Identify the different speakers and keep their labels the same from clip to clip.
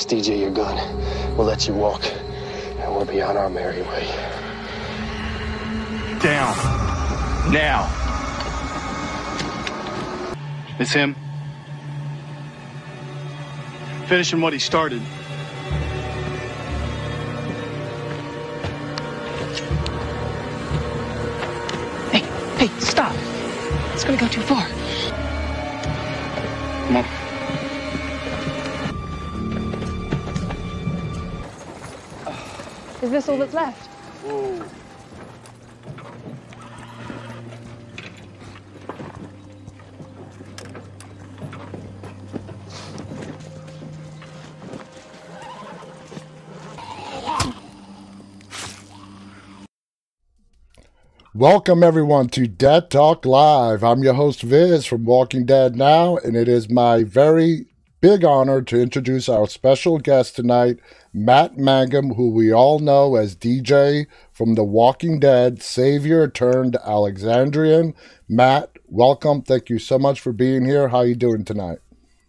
Speaker 1: Toss DJ your gun. We'll let you walk, and we'll be on our merry way.
Speaker 2: Down. Now. It's him. Finishing what he started.
Speaker 3: Hey, hey, stop. It's gonna go too far.
Speaker 4: Is this all that's left?
Speaker 5: Welcome everyone to Dead Talk Live. I'm your host Viz from Walking Dead Now, and it is my very big honor to introduce our special guest tonight, Matt Mangum, who we all know as DJ from The Walking Dead, Savior turned Alexandrian. Matt, welcome. Thank you so much for being here. How you doing tonight?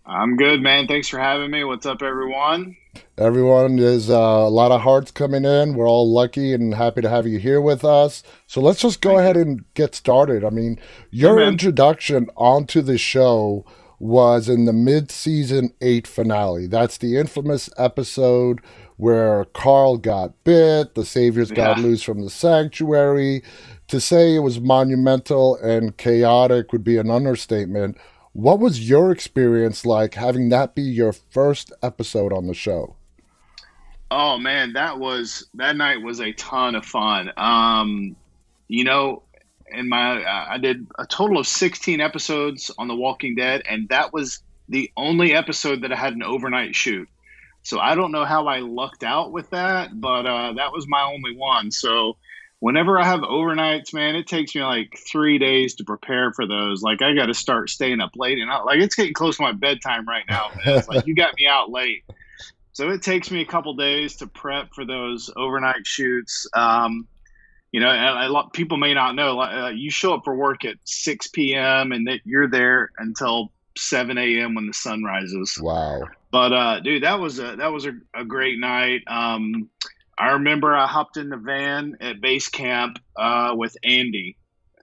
Speaker 6: I'm good, man. Thanks for having me. What's up, everyone?
Speaker 5: Everyone is uh, a lot of hearts coming in. We're all lucky and happy to have you here with us. So let's just go ahead and get started. I mean, your
Speaker 6: man.
Speaker 5: introduction onto the show was in the mid-season eight finale. That's the infamous episode where Carl got bit, the Saviors got loose from the sanctuary. To say it was monumental and chaotic would be an understatement. What was your experience like having that be your first episode on the show?
Speaker 6: Oh man, that was that night was a ton of fun. Um, you know, in my I did a total of 16 episodes on The Walking Dead, and that was the only episode that I had an overnight shoot. So I don't know how I lucked out with that, but uh, that was my only one. So whenever I have overnights, man, it takes me like three days to prepare for those. Like I got to start staying up late, and I, like it's getting close to my bedtime right now. It's like you got me out late. So it takes me a couple days to prep for those overnight shoots. Um, you know, and a lot people may not know. like, Uh, you show up for work at 6 p.m. and that you're there until 7 a.m. when the sun rises.
Speaker 5: Wow.
Speaker 6: But uh, dude, that was a that was a, a great night. Um, I remember I hopped in the van at base camp uh, with Andy,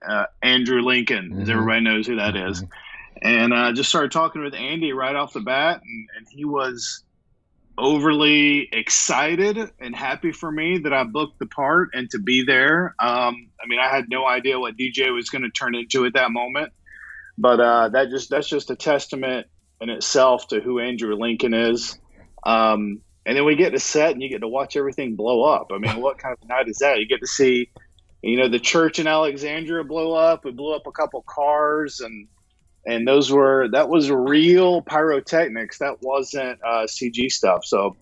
Speaker 6: uh, Andrew Lincoln, as
Speaker 5: Mhm.
Speaker 6: everybody knows who that is, and uh, just started talking with Andy right off the bat, and, and he was overly excited and happy for me that I booked the part and to be there. Um, I mean, I had no idea what DJ was going to turn into at that moment, but uh, that just that's just a testament in itself to who Andrew Lincoln is. Um, and then we get to set and you get to watch everything blow up. I mean, what kind of night is that? You get to see, you know, the church in Alexandria blow up. We blew up a couple cars and and those were that was real pyrotechnics. That wasn't uh, CG stuff. So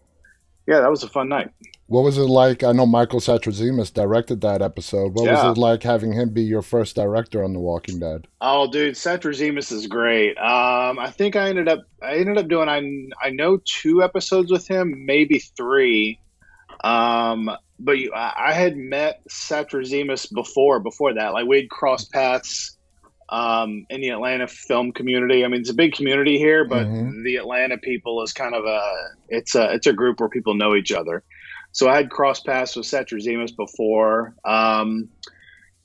Speaker 6: yeah, that was a fun night.
Speaker 5: What was it like? I know Michael Satrazemis directed that episode. What
Speaker 6: Yeah.
Speaker 5: was it like having him be your first director on The Walking Dead?
Speaker 6: Oh, dude, Satrazemis is great. Um, I think I ended up I ended up doing I I know two episodes with him, maybe three. Um, but you, I I had met Satrazemis before before that. Like we'd crossed paths um, in the Atlanta film community. I mean, it's a big community here, but
Speaker 5: Mhm.
Speaker 6: the Atlanta people is kind of a it's a it's a group where people know each other. So I had crossed paths with Satrazemis before. Um,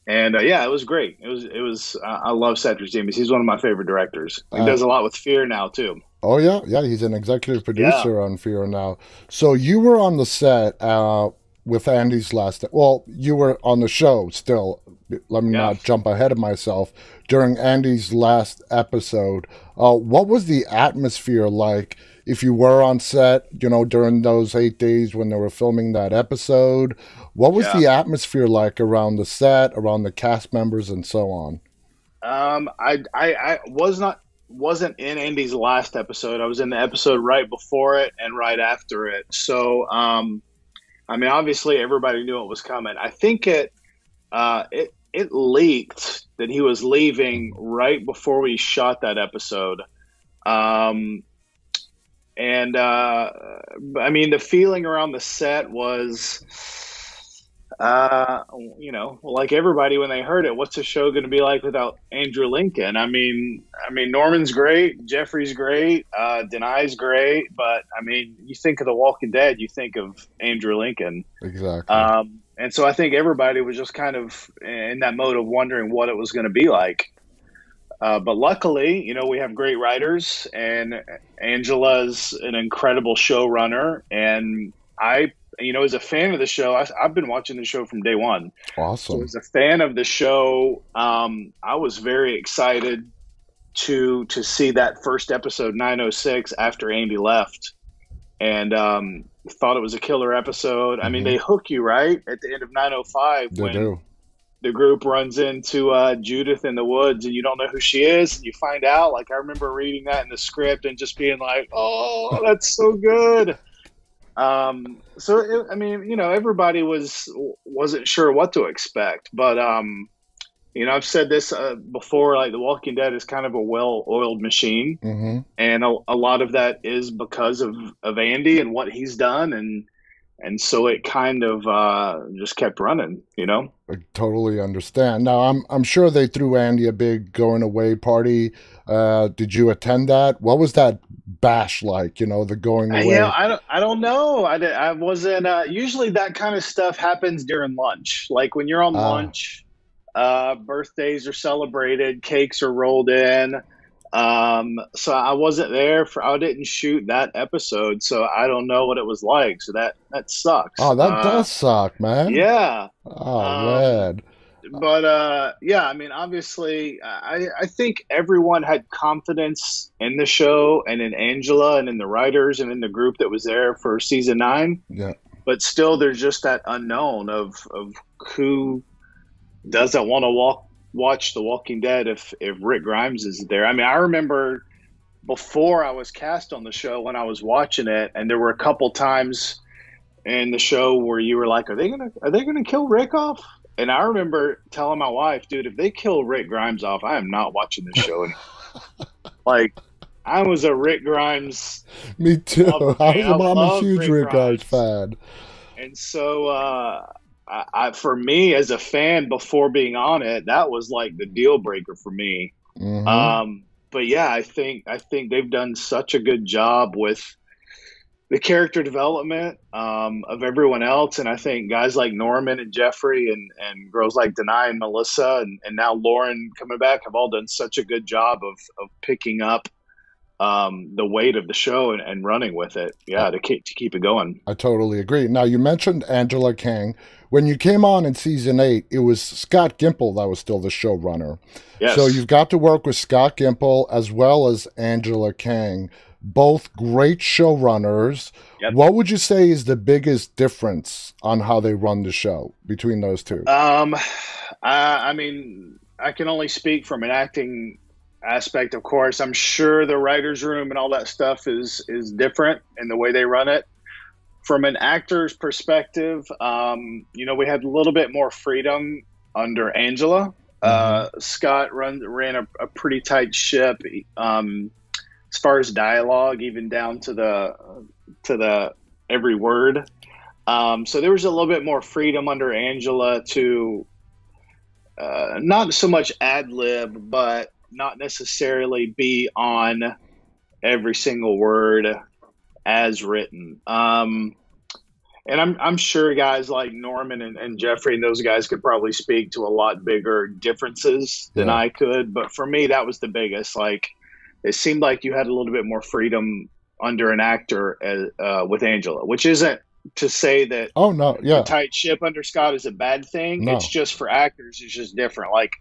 Speaker 6: and uh, yeah, it was great. It was it was. Uh, I love Satrazemis. He's one of my favorite directors. He
Speaker 5: Uh,
Speaker 6: does a lot with Fear now too.
Speaker 5: Oh yeah, yeah, he's an executive producer on Fear now. So you were on the set uh, with Andy's last. Well, you were on the show still. Let me
Speaker 6: Yeah.
Speaker 5: not jump ahead of myself. During Andy's last episode, uh, what was the atmosphere like? If you were on set, you know, during those eight days when they were filming that episode, what was
Speaker 6: Yeah.
Speaker 5: the atmosphere like around the set, around the cast members, and so on?
Speaker 6: Um, I, I I was not wasn't in Andy's last episode. I was in the episode right before it and right after it. So um, I mean, obviously everybody knew it was coming. I think it uh, it it leaked that he was leaving right before we shot that episode. Um, and uh, I mean, the feeling around the set was Uh, you know, like everybody when they heard it, what's the show going to be like without Andrew Lincoln? I mean, I mean Norman's great, Jeffrey's great, uh, Danai's great, but I mean, you think of The Walking Dead, you think of Andrew Lincoln.
Speaker 5: Exactly.
Speaker 6: Um, and so I think everybody was just kind of in that mode of wondering what it was going to be like. Uh, but luckily, you know, we have great writers, and Angela's an incredible showrunner. And I, you know, as a fan of the show, I, have been watching the show from day one.
Speaker 5: Awesome.
Speaker 6: So as a fan of the show, um, I was very excited to to see that first episode 906 after Andy left, and um, thought it was a killer episode. I mean,
Speaker 5: Mhm.
Speaker 6: they hook you right at the end of 905
Speaker 5: They
Speaker 6: when
Speaker 5: do.
Speaker 6: the group runs into uh, Judith in the woods and you don't know who she is and you find out like I remember reading that in the script and just being like oh that's so good um so it, I mean you know everybody was wasn't sure what to expect but um you know I've said this uh, before like The Walking Dead is kind of a well-oiled machine
Speaker 5: hmm
Speaker 6: and a, a lot of that is because of of Andy and what he's done and and so it kind of uh, just kept running you know
Speaker 5: I totally understand. Now, I'm I'm sure they threw Andy a big going away party. Uh, did you attend that? What was that bash like? You know, the going
Speaker 6: Uh,
Speaker 5: away.
Speaker 6: Yeah, I don't, I don't know. I, I wasn't. Uh, usually, that kind of stuff happens during lunch. Like when you're on
Speaker 5: Ah.
Speaker 6: lunch, uh, birthdays are celebrated, cakes are rolled in. Um, so I wasn't there for. I didn't shoot that episode, so I don't know what it was like. So that that sucks.
Speaker 5: oh, that
Speaker 6: Uh,
Speaker 5: does suck, man.
Speaker 6: Yeah,
Speaker 5: Oh
Speaker 6: Um,
Speaker 5: man.
Speaker 6: But uh, yeah, I mean, obviously, I, I think everyone had confidence in the show and in Angela and in the writers and in the group that was there for season nine.
Speaker 5: Yeah.
Speaker 6: But still, there's just that unknown of of who doesn't want to walk watch The Walking Dead if if Rick Grimes is there. I mean, I remember before I was cast on the show when I was watching it, and there were a couple times in the show where you were like, "Are they gonna Are they gonna kill Rick off?" And I remember telling my wife, "Dude, if they kill Rick Grimes off, I am not watching this show." anymore." like, I was a Rick Grimes,
Speaker 5: Me too.
Speaker 6: love-
Speaker 5: I
Speaker 6: I
Speaker 5: was, I'm a huge
Speaker 6: Rick
Speaker 5: Rick Grimes
Speaker 6: Grimes.
Speaker 5: fan.
Speaker 6: and so uh, I, I, for me as a fan, before being on it, that was like the deal breaker for me.
Speaker 5: Mhm.
Speaker 6: Um, but yeah, I think I think they've done such a good job with the character development um, of everyone else, and I think guys like Norman and Jeffrey and, and girls like Danai and Melissa and, and now Lauren coming back have all done such a good job of of picking up um, the weight of the show and, and running with it. Yeah, to keep to keep it going.
Speaker 5: I totally agree. Now you mentioned Angela Kang. When you came on in season eight, it was Scott Gimple that was still the showrunner.
Speaker 6: Yes.
Speaker 5: So you've got to work with Scott Gimple as well as Angela Kang, both great showrunners.
Speaker 6: Yep.
Speaker 5: What would you say is the biggest difference on how they run the show between those two?
Speaker 6: Um, I, I mean, I can only speak from an acting aspect. Of course, I'm sure the writers' room and all that stuff is is different in the way they run it. From an actor's perspective, um, you know, we had a little bit more freedom under Angela. Uh, Scott run, ran a, a pretty tight ship um, as far as dialogue, even down to the to the every word. Um, so there was a little bit more freedom under Angela to uh, not so much ad lib, but not necessarily be on every single word as written. Um, and I'm, I'm sure guys like Norman and, and Jeffrey and those guys could probably speak to a lot bigger differences than
Speaker 5: Yeah.
Speaker 6: I could. But for me, that was the biggest. Like, it seemed like you had a little bit more freedom under an actor uh, uh, with Angela, which isn't to say that
Speaker 5: Oh no, yeah,
Speaker 6: a tight ship under Scott is a bad thing.
Speaker 5: No.
Speaker 6: It's just for actors, it's just different. Like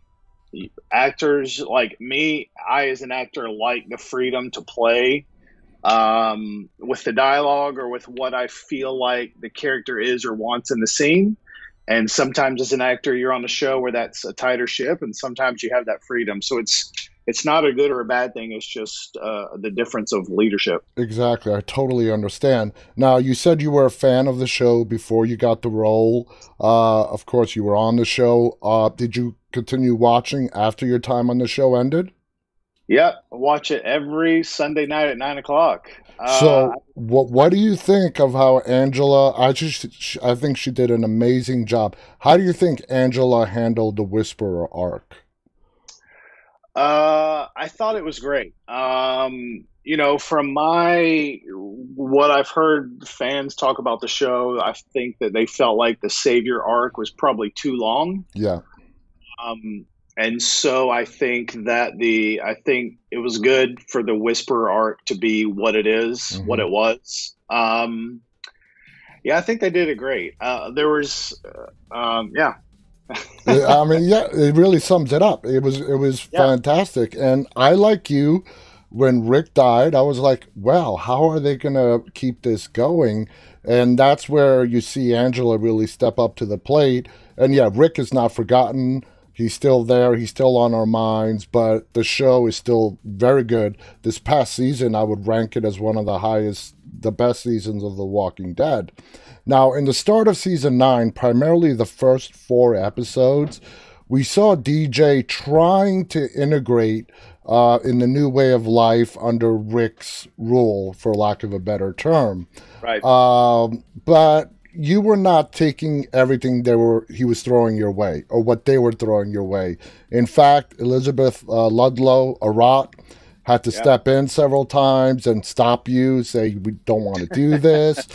Speaker 6: actors like me, I as an actor like the freedom to play um, with the dialogue or with what I feel like the character is or wants in the scene. And sometimes as an actor, you're on a show where that's a tighter ship, and sometimes you have that freedom. So it's it's not a good or a bad thing. It's just uh, the difference of leadership.
Speaker 5: exactly. I totally understand. Now you said you were a fan of the show before you got the role. Uh, of course, you were on the show. Uh, did you continue watching after your time on the show ended?
Speaker 6: Yep, watch it every Sunday night at nine o'clock. Uh,
Speaker 5: So, what what do you think of how Angela? I just I think she did an amazing job. How do you think Angela handled the Whisperer arc?
Speaker 6: Uh, I thought it was great. Um, you know, from my what I've heard fans talk about the show, I think that they felt like the Savior arc was probably too long.
Speaker 5: Yeah,
Speaker 6: Um, and so I think that the I think it was good for the whisper arc to be what it is, what it was. Um, yeah, I think they did it great. Uh, there was, uh, um, yeah,
Speaker 5: I mean, yeah, it really sums it up. It was it was
Speaker 6: Yeah.
Speaker 5: fantastic, and I like you. When Rick died, I was like, "Well, how are they going to keep this going?" And that's where you see Angela really step up to the plate. And yeah, Rick is not forgotten. He's still there. He's still on our minds, but the show is still very good. This past season, I would rank it as one of the highest, the best seasons of The Walking Dead. Now, in the start of season nine, primarily the first four episodes, we saw DJ trying to integrate uh, in the new way of life under Rick's rule, for lack of a better term.
Speaker 6: right.
Speaker 5: Um, but you were not taking everything they were he was throwing your way or what they were throwing your way. In fact, Elizabeth uh, Ludlow, Arat, had to step in several times and stop you, say we don't want to do this.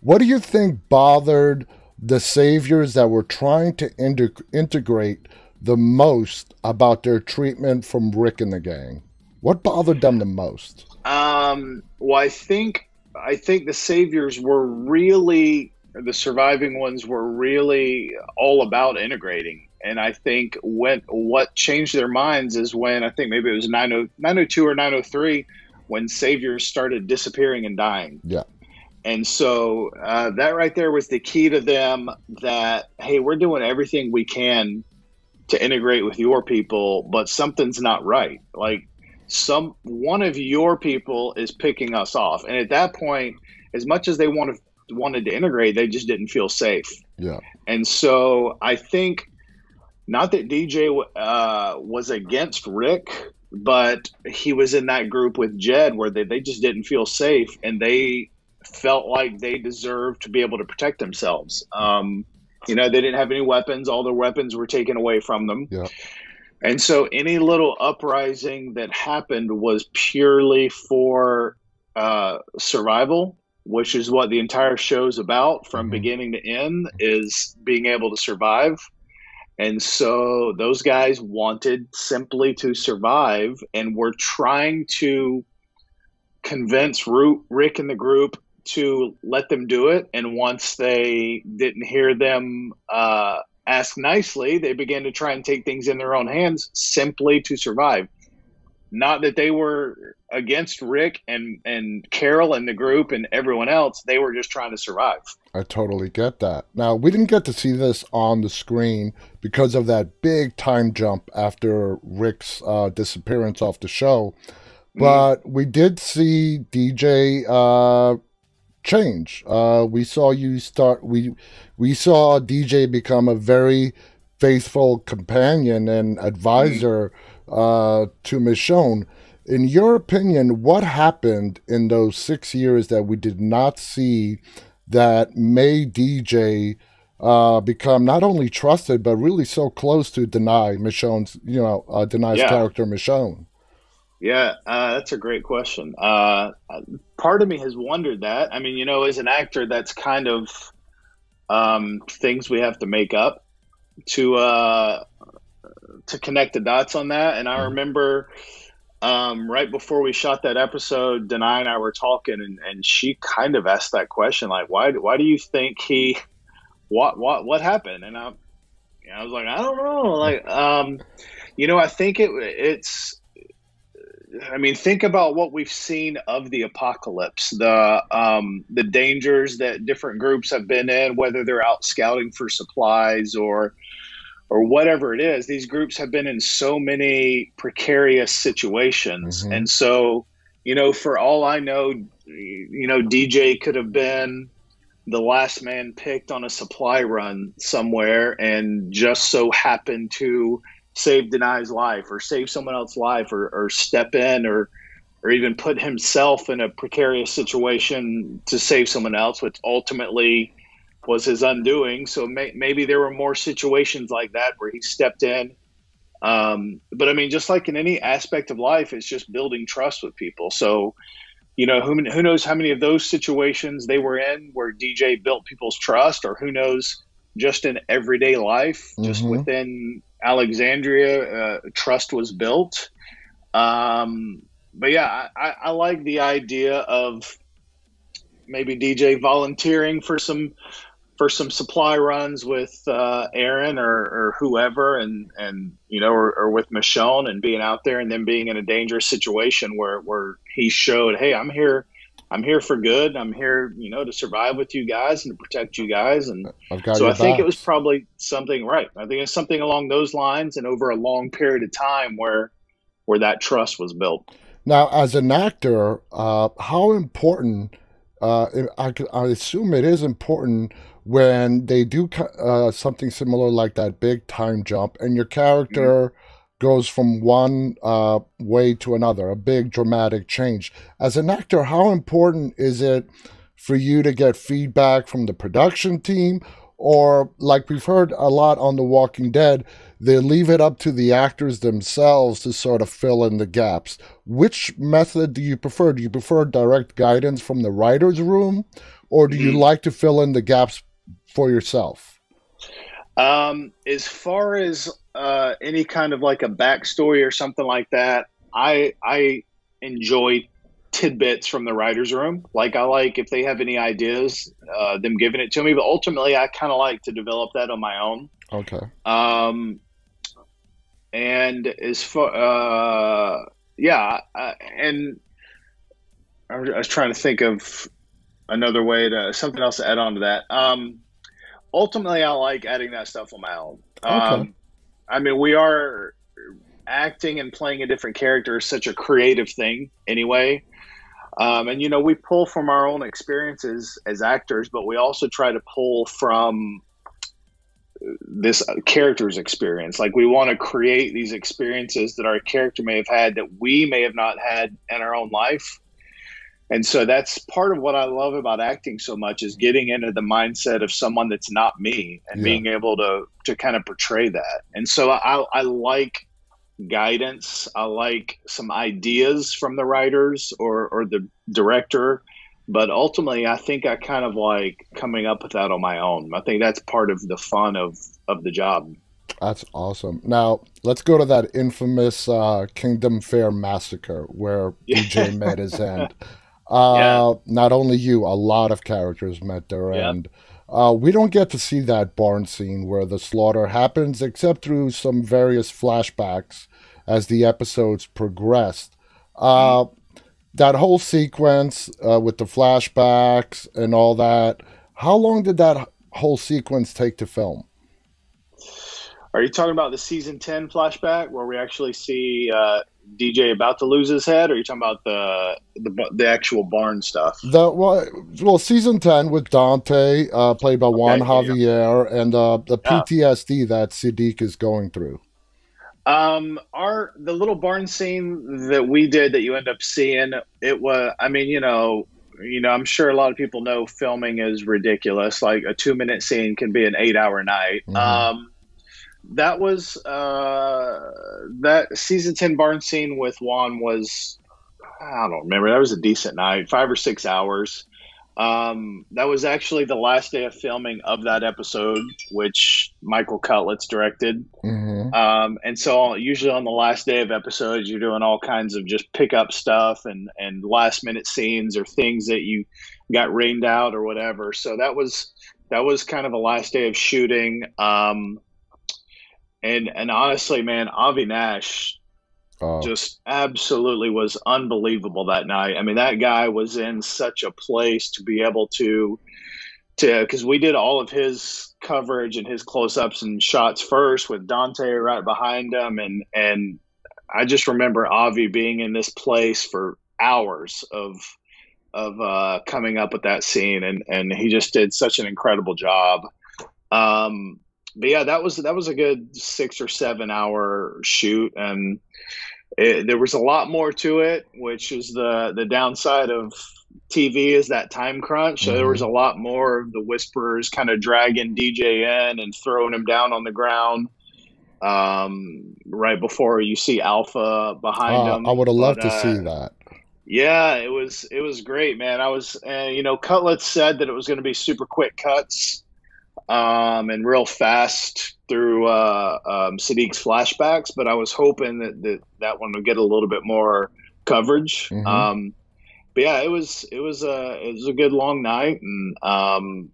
Speaker 5: what do you think bothered the saviors that were trying to integ- integrate the most about their treatment from Rick and the gang? What bothered them the most?
Speaker 6: Um, well, I think I think the saviors were really the surviving ones were really all about integrating, and I think when what changed their minds is when I think maybe it was 90, 902 or nine hundred three when saviors started disappearing and dying.
Speaker 5: Yeah.
Speaker 6: And so uh, that right there was the key to them that, hey, we're doing everything we can to integrate with your people, but something's not right. Like some one of your people is picking us off. And at that point, as much as they wanted wanted to integrate, they just didn't feel safe.
Speaker 5: Yeah.
Speaker 6: And so I think not that DJ uh, was against Rick, but he was in that group with Jed where they, they just didn't feel safe and they felt like they deserved to be able to protect themselves. Um, you know, they didn't have any weapons, all their weapons were taken away from them.
Speaker 5: Yeah.
Speaker 6: And so any little uprising that happened was purely for uh, survival, which is what the entire show's about from
Speaker 5: Mhm.
Speaker 6: beginning to end is being able to survive. And so those guys wanted simply to survive and were trying to convince Rick and the group to let them do it. And once they didn't hear them uh, ask nicely, they began to try and take things in their own hands simply to survive. Not that they were against Rick and, and Carol and the group and everyone else, they were just trying to survive.
Speaker 5: I totally get that. Now, we didn't get to see this on the screen because of that big time jump after Rick's uh, disappearance off the show, but we did see DJ uh, change. Uh, we saw you start. We we saw DJ become a very faithful companion and advisor uh, to Michonne. In your opinion, what happened in those six years that we did not see that made DJ uh, become not only trusted but really so close to Danai Michonne's, you know, uh, Danai's
Speaker 6: Yeah.
Speaker 5: character Michonne?
Speaker 6: Yeah, uh, that's a great question. Uh, part of me has wondered that. I mean, you know, as an actor, that's kind of um, things we have to make up to uh, to connect the dots on that. And I remember um, right before we shot that episode, Danai and I were talking, and, and she kind of asked that question, like, "Why? Why do you think he? What? What? What happened?" And I, I was like, "I don't know." Like, um, you know, I think it it's I mean, think about what we've seen of the apocalypse, the um, the dangers that different groups have been in, whether they're out scouting for supplies or or whatever it is. These groups have been in so many precarious situations,
Speaker 5: Mhm.
Speaker 6: and so you know, for all I know, you know, DJ could have been the last man picked on a supply run somewhere, and just so happened to save Danai's life or save someone else's life or, or step in or or even put himself in a precarious situation to save someone else, which ultimately was his undoing. So may, maybe there were more situations like that where he stepped in. Um, but I mean, just like in any aspect of life, it's just building trust with people. So, you know, who, who knows how many of those situations they were in where DJ built people's trust, or who knows, just in everyday life, just
Speaker 5: Mhm.
Speaker 6: within Alexandria, uh, trust was built. Um, but yeah, I, I like the idea of maybe DJ volunteering for some for some supply runs with uh, Aaron or, or whoever, and and you know, or, or with Michonne, and being out there, and then being in a dangerous situation where where he showed, hey, I'm here, I'm here for good, I'm here, you know, to survive with you guys and to protect you guys, and so I think it was probably something right. I think it's something along those lines, and over a long period of time where where that trust was built.
Speaker 5: Now, as an actor, uh, how important? Uh, I, I assume it is important when they do uh, something similar like that big time jump, and your character goes from one uh, way to another, a big dramatic change. As an actor, how important is it for you to get feedback from the production team? Or, like we've heard a lot on The Walking Dead, they leave it up to the actors themselves to sort of fill in the gaps. Which method do you prefer? Do you prefer direct guidance from the writer's room, or do you
Speaker 6: Mhm.
Speaker 5: like to fill in the gaps for yourself?
Speaker 6: Um, as far as uh, any kind of like a backstory or something like that, I I enjoy tidbits from the writers' room. Like I like if they have any ideas, uh, them giving it to me. But ultimately, I kind of like to develop that on my own.
Speaker 5: Okay.
Speaker 6: Um, and as far, uh, yeah, uh, and I was I was trying to think of another way to something else to add on to that. Um, ultimately, I like adding that stuff on my own. Um, I mean, we are acting and playing a different character is such a creative thing anyway. Um, and you know, we pull from our own experiences as actors, but we also try to pull from this character's experience. Like we want to create these experiences that our character may have had that we may have not had in our own life. And so that's part of what I love about acting so much is getting into the mindset of someone that's not me and
Speaker 5: Yeah.
Speaker 6: being able to to kind of portray that. And so I, I like guidance. I like some ideas from the writers or, or the director. But ultimately, I think I kind of like coming up with that on my own. I think that's part of the fun of, of the job.
Speaker 5: That's awesome. Now, let's go to that infamous uh, Kingdom Fair massacre where
Speaker 6: Yeah.
Speaker 5: DJ met his end. Uh, Not only you, a lot of characters met their
Speaker 6: Yeah.
Speaker 5: end. Uh, we don't get to see that barn scene where the slaughter happens except through some various flashbacks as the episodes progressed. Uh, that whole sequence uh, with the flashbacks and all that, how long did that whole sequence take to film?
Speaker 6: Are you talking about the season 10 flashback where we actually see uh, DJ about to lose his head? Or are you talking about the, the, the actual barn stuff?
Speaker 5: The well, well, season ten with Dante, uh, played by Juan
Speaker 6: Okay, yeah,
Speaker 5: Javier, and uh, the
Speaker 6: Yeah.
Speaker 5: PTSD that Siddiq is going through.
Speaker 6: Um, our the little barn scene that we did that you end up seeing, it was. I mean, you know, you know, I'm sure a lot of people know filming is ridiculous. Like a two minute scene can be an eight hour night.
Speaker 5: Mhm.
Speaker 6: Um, that was uh that season ten barn scene with Juan was. I don't remember. That was a decent night, five or six hours. Um, that was actually the last day of filming of that episode, which Michael Cudlitz directed.
Speaker 5: hmm
Speaker 6: Um, and so usually on the last day of episodes, you're doing all kinds of just pickup stuff and, and last minute scenes or things that you got rained out or whatever. So that was, that was kind of the last day of shooting. Um, and, and honestly, man, Avi Nash
Speaker 5: Uh,
Speaker 6: just absolutely was unbelievable that night. I mean, that guy was in such a place to be able to to because we did all of his coverage and his close-ups and shots first with Dante right behind him and and I just remember Avi being in this place for hours of of uh, coming up with that scene and and he just did such an incredible job. Um, but yeah, that was that was a good six or seven hour shoot, and it, there was a lot more to it, which is the the downside of TV is that time crunch. So there was a lot more of the whisperers kind of dragging DJ in and throwing him down on the ground. Um, right before you see Alpha behind
Speaker 5: Uh,
Speaker 6: him.
Speaker 5: I would have loved
Speaker 6: But,
Speaker 5: to
Speaker 6: uh,
Speaker 5: see that.
Speaker 6: yeah, it was it was great, man. I was, uh, you know, Cudlitz said that it was going to be super quick cuts, um, and real fast through uh, um, Siddiq's flashbacks. But I was hoping that that, that one would get a little bit more coverage.
Speaker 5: Mhm.
Speaker 6: Um, but yeah, it was it was a it was a good long night, and um,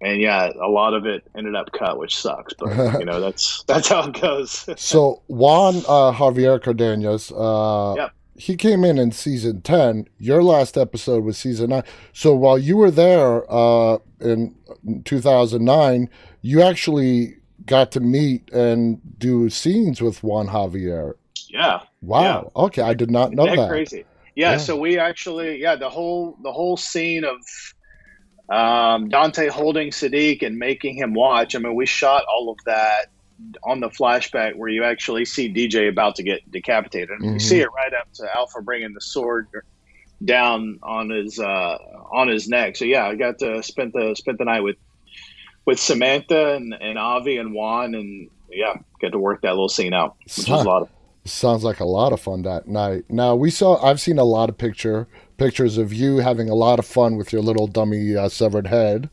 Speaker 6: and yeah, a lot of it ended up cut, which sucks. But you know, that's that's how it goes.
Speaker 5: So Juan uh, Javier Cardenas, uh,
Speaker 6: Yep.
Speaker 5: He came in in season ten. Your last episode was season nine. So while you were there uh, in 2009, you actually got to meet and do scenes with Juan Javier.
Speaker 6: yeah.
Speaker 5: Wow. Okay, I did not know
Speaker 6: Isn't
Speaker 5: that.
Speaker 6: crazy? Yeah,
Speaker 5: Yeah.
Speaker 6: So we actually, yeah, the whole the whole scene of um, Dante holding Siddiq and making him watch. I mean, we shot all of that on the flashback where you actually see DJ about to get decapitated. And
Speaker 5: Mhm.
Speaker 6: You see it right up to Alpha bringing the sword down on his uh, on his neck. So yeah, I got to spend the spent the night with with Samantha and, and Avi and Juan and yeah, got to work that little scene out, which was a lot of
Speaker 5: Sounds like a lot of fun that night. Now we saw. I've seen a lot of picture pictures of you having a lot of fun with your little dummy uh, severed head.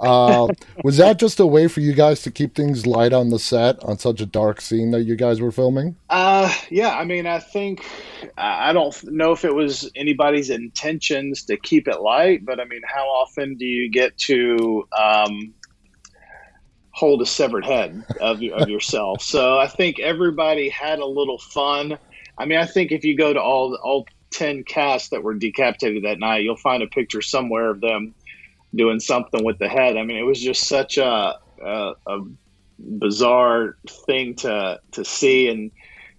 Speaker 5: Uh, was that just a way for you guys to keep things light on the set on such a dark scene that you guys were filming?
Speaker 6: Uh, yeah. I mean, I think I don't know if it was anybody's intentions to keep it light, but I mean, how often do you get to um, hold a severed head of of yourself? So I think everybody had a little fun. I mean, I think if you go to all all ten casts that were decapitated that night, you'll find a picture somewhere of them doing something with the head. I mean, it was just such a a, a bizarre thing to to see and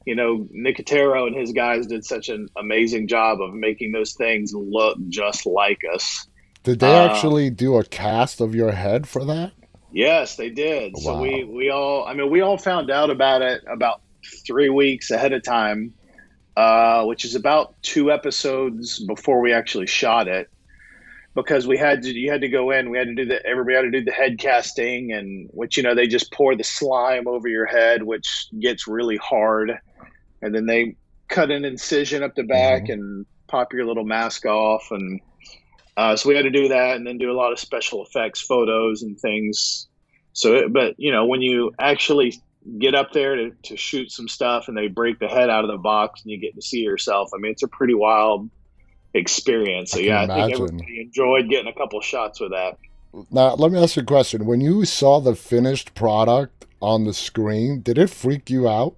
Speaker 6: you know, Nicotero and his guys did such an amazing job of making those things look just like us.
Speaker 5: Did they
Speaker 6: Uh,
Speaker 5: actually do a cast of your head for that?
Speaker 6: Yes, they did. So we we all I mean we all found out about it about 3 weeks ahead of time. Uh, which is about two episodes before we actually shot it because we had to you had to go in we had to do the everybody had to do the head casting and which you know they just pour the slime over your head which gets really hard. And then they cut an incision up the back and pop your little mask off. And uh, so we had to do that and then do a lot of special effects photos and things. So it, but you know when you actually get up there to, to shoot some stuff and they break the head out of the box and you get to see yourself i mean it's a pretty wild experience so yeah i think everybody enjoyed getting a couple shots with that
Speaker 5: Now, let me ask you a question. When you saw the finished product on the screen, did it freak you out?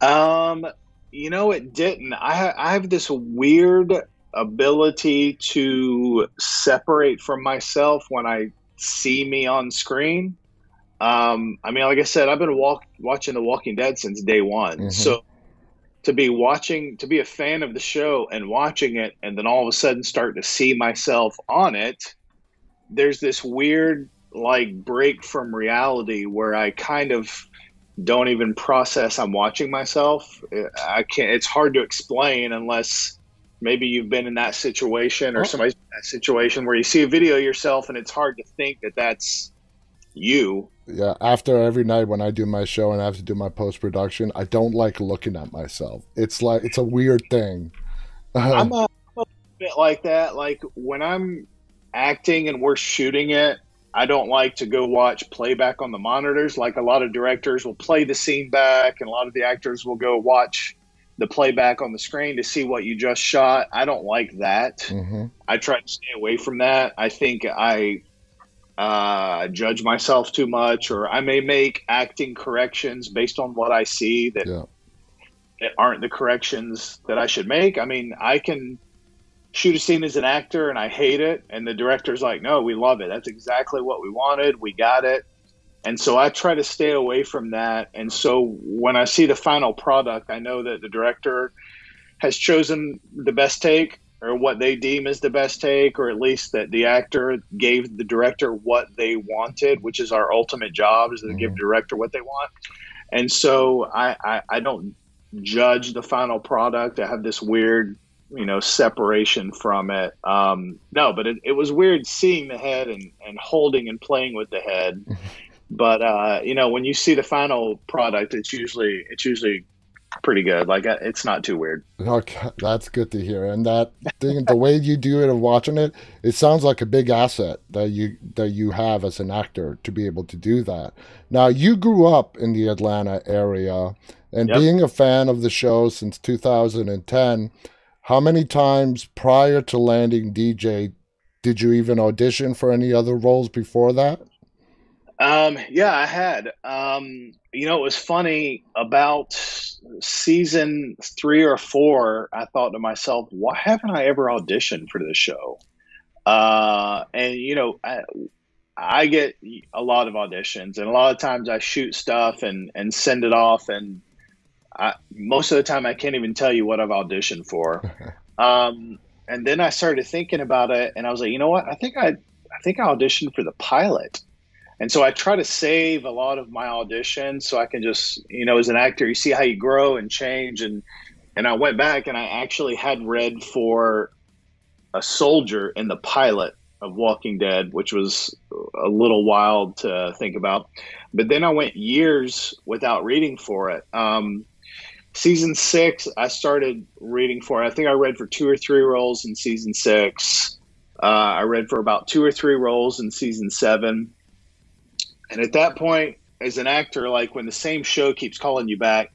Speaker 6: Um, you know, it didn't. I I have this weird ability to separate from myself when I see me on screen. Um, I mean, like I said, I've been walk- watching The Walking Dead since day one.
Speaker 5: Mhm.
Speaker 6: So to be watching, to be a fan of the show and watching it, and then all of a sudden start to see myself on it, there's this weird like break from reality where I kind of don't even process I'm watching myself. I can't. It's hard to explain unless maybe you've been in that situation or
Speaker 5: Oh.
Speaker 6: somebody's in that situation where you see a video of yourself and it's hard to think that that's you.
Speaker 5: Yeah, after every night when I do my show and I have to do my post production, I don't like looking at myself. It's like it's a weird thing.
Speaker 6: I'm a, I'm a bit like that. Like when I'm acting and we're shooting it, I don't like to go watch playback on the monitors. Like a lot of directors will play the scene back, and a lot of the actors will go watch the playback on the screen to see what you just shot. I don't like that.
Speaker 5: hmm
Speaker 6: I try to stay away from that. I think I uh, judge myself too much, or I may make acting corrections based on what I see that,
Speaker 5: Yeah.
Speaker 6: that aren't the corrections that I should make. I mean, I can shoot a scene as an actor and I hate it, and the director's like, "No, we love it. That's exactly what we wanted. We got it." And so I try to stay away from that. And so when I see the final product, I know that the director has chosen the best take or what they deem as the best take, or at least that the actor gave the director what they wanted, which is our ultimate job, is to give director what they want. And so I, I, I don't judge the final product. I have this weird, you know, separation from it. Um, no, but it, it was weird seeing the head and, and holding and playing with the head. but uh, you know, when you see the final product, it's usually it's usually pretty good. Like uh, it's not too weird.
Speaker 5: Okay, that's good to hear. And that thing, the way you do it and watching it, it sounds like a big asset that you that you have as an actor to be able to do that. Now, you grew up in the Atlanta area, and
Speaker 6: Yep.
Speaker 5: being a fan of the show since 2010, how many times prior to landing DJ did you even audition for any other roles before that?
Speaker 6: Um, yeah, I had. Um, you know, it was funny about season three or four. I thought to myself, why haven't I ever auditioned for this show? Uh, and you know, I, I get a lot of auditions, and a lot of times I shoot stuff and and send it off, and I, most of the time I can't even tell you what I've auditioned for. um, and then I started thinking about it, and I was like, you know what? I think I I think I auditioned for the pilot. And so I try to save a lot of my auditions so I can just, you know, as an actor, you see how you grow and change. And and I went back and I actually had read for a soldier in the pilot of Walking Dead, which was a little wild to think about. But then I went years without reading for it. Um, season six, I started reading for it. I think I read for two or three roles in season six. Uh, I read for about two or three roles in season seven. And at that point, as an actor, like when the same show keeps calling you back,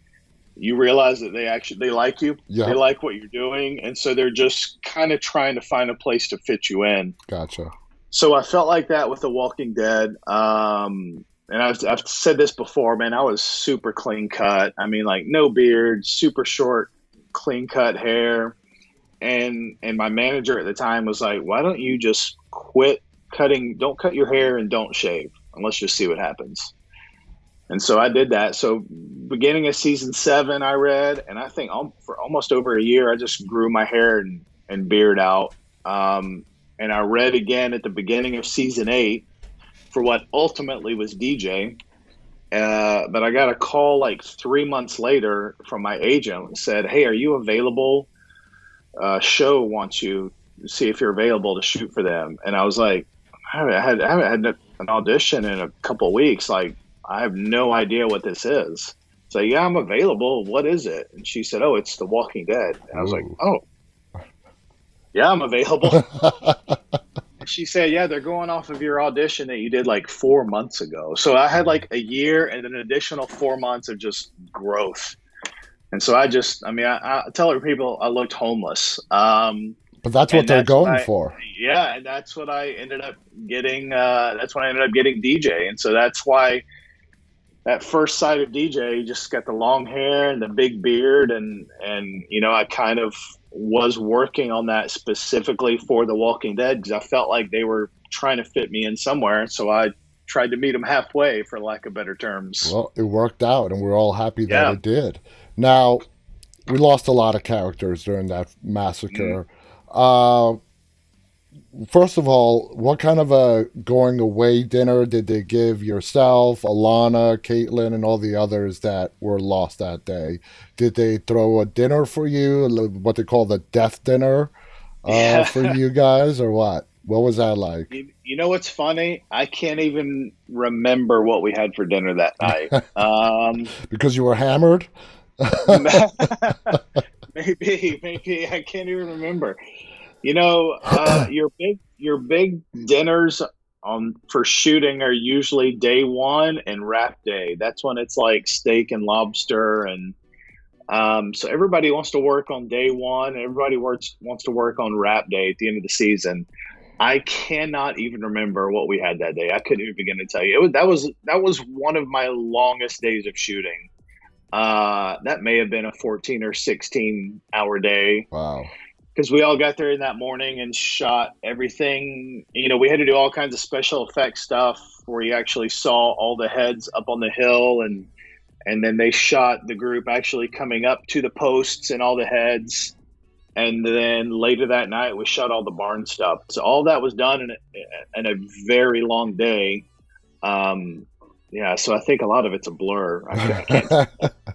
Speaker 6: you realize that they actually they like you.
Speaker 5: Yeah.
Speaker 6: They like what you're doing, and so they're just kind of trying to find a place to fit you in.
Speaker 5: Gotcha.
Speaker 6: So I felt like that with The Walking Dead. Um, and I've, I've said this before, man. I was super clean cut. I mean, like no beard, super short, clean cut hair. And and my manager at the time was like, "Why don't you just quit cutting? Don't cut your hair and don't shave, and let's just see what happens." And so I did that. So beginning of season seven, I read, and I think for almost over a year, I just grew my hair and, and beard out. Um, and I read again at the beginning of season eight for what ultimately was DJ. Uh, but I got a call like three months later from my agent and said, "Hey, are you available? Uh, show wants you. See if you're available to shoot for them." And I was like, "I haven't had, I haven't had an audition in a couple weeks. Like, I have no idea what this is." So yeah, I'm available. What is it? And she said, "Oh, it's The Walking Dead." And I was like, "Oh, yeah, I'm available." she said, "Yeah, they're going off of your audition that you did like four months ago." So I had like a year and an additional four months of just growth. And so I just, I mean, I, I tell other people I looked homeless. Um,
Speaker 5: But that's what
Speaker 6: And
Speaker 5: they're
Speaker 6: that's
Speaker 5: going
Speaker 6: what I-
Speaker 5: for.
Speaker 6: yeah, and that's what I ended up getting. Uh, that's when I ended up getting DJ, and so that's why that first sight of DJ, just got the long hair and the big beard, and and you know I kind of was working on that specifically for The Walking Dead because I felt like they were trying to fit me in somewhere, so I tried to meet them halfway, for lack of better terms.
Speaker 5: Well, it worked out, and we're all happy that
Speaker 6: Yeah.
Speaker 5: it did. Now, we lost a lot of characters during that massacre. Uh, first of all, what kind of a going away dinner did they give yourself, Alanna, Katelyn, and all the others that were lost that day? Did they throw a dinner for you, what they call the death dinner, uh,
Speaker 6: Yeah.
Speaker 5: for you guys, or what? What was that like?
Speaker 6: You, you know what's funny? I can't even remember what we had for dinner that night. Um,
Speaker 5: Because you were hammered.
Speaker 6: maybe, maybe I can't even remember. You know, uh, your big your big dinners on for shooting are usually day one and wrap day. That's when it's like steak and lobster, and um, so everybody wants to work on day one. Everybody works wants to work on wrap day at the end of the season. I cannot even remember what we had that day. I couldn't even begin to tell you. It was, that was that was one of my longest days of shooting. Uh, that may have been a 14 or 16 hour day
Speaker 5: Wow.
Speaker 6: because we all got there in that morning and shot everything. You know, we had to do all kinds of special effects stuff where you actually saw all the heads up on the hill and and then they shot the group actually coming up to the posts and all the heads. and then later that night we shot all the barn stuff. So all that was done in a, in a very long day. Um, yeah, so I think a lot of it's a blur. I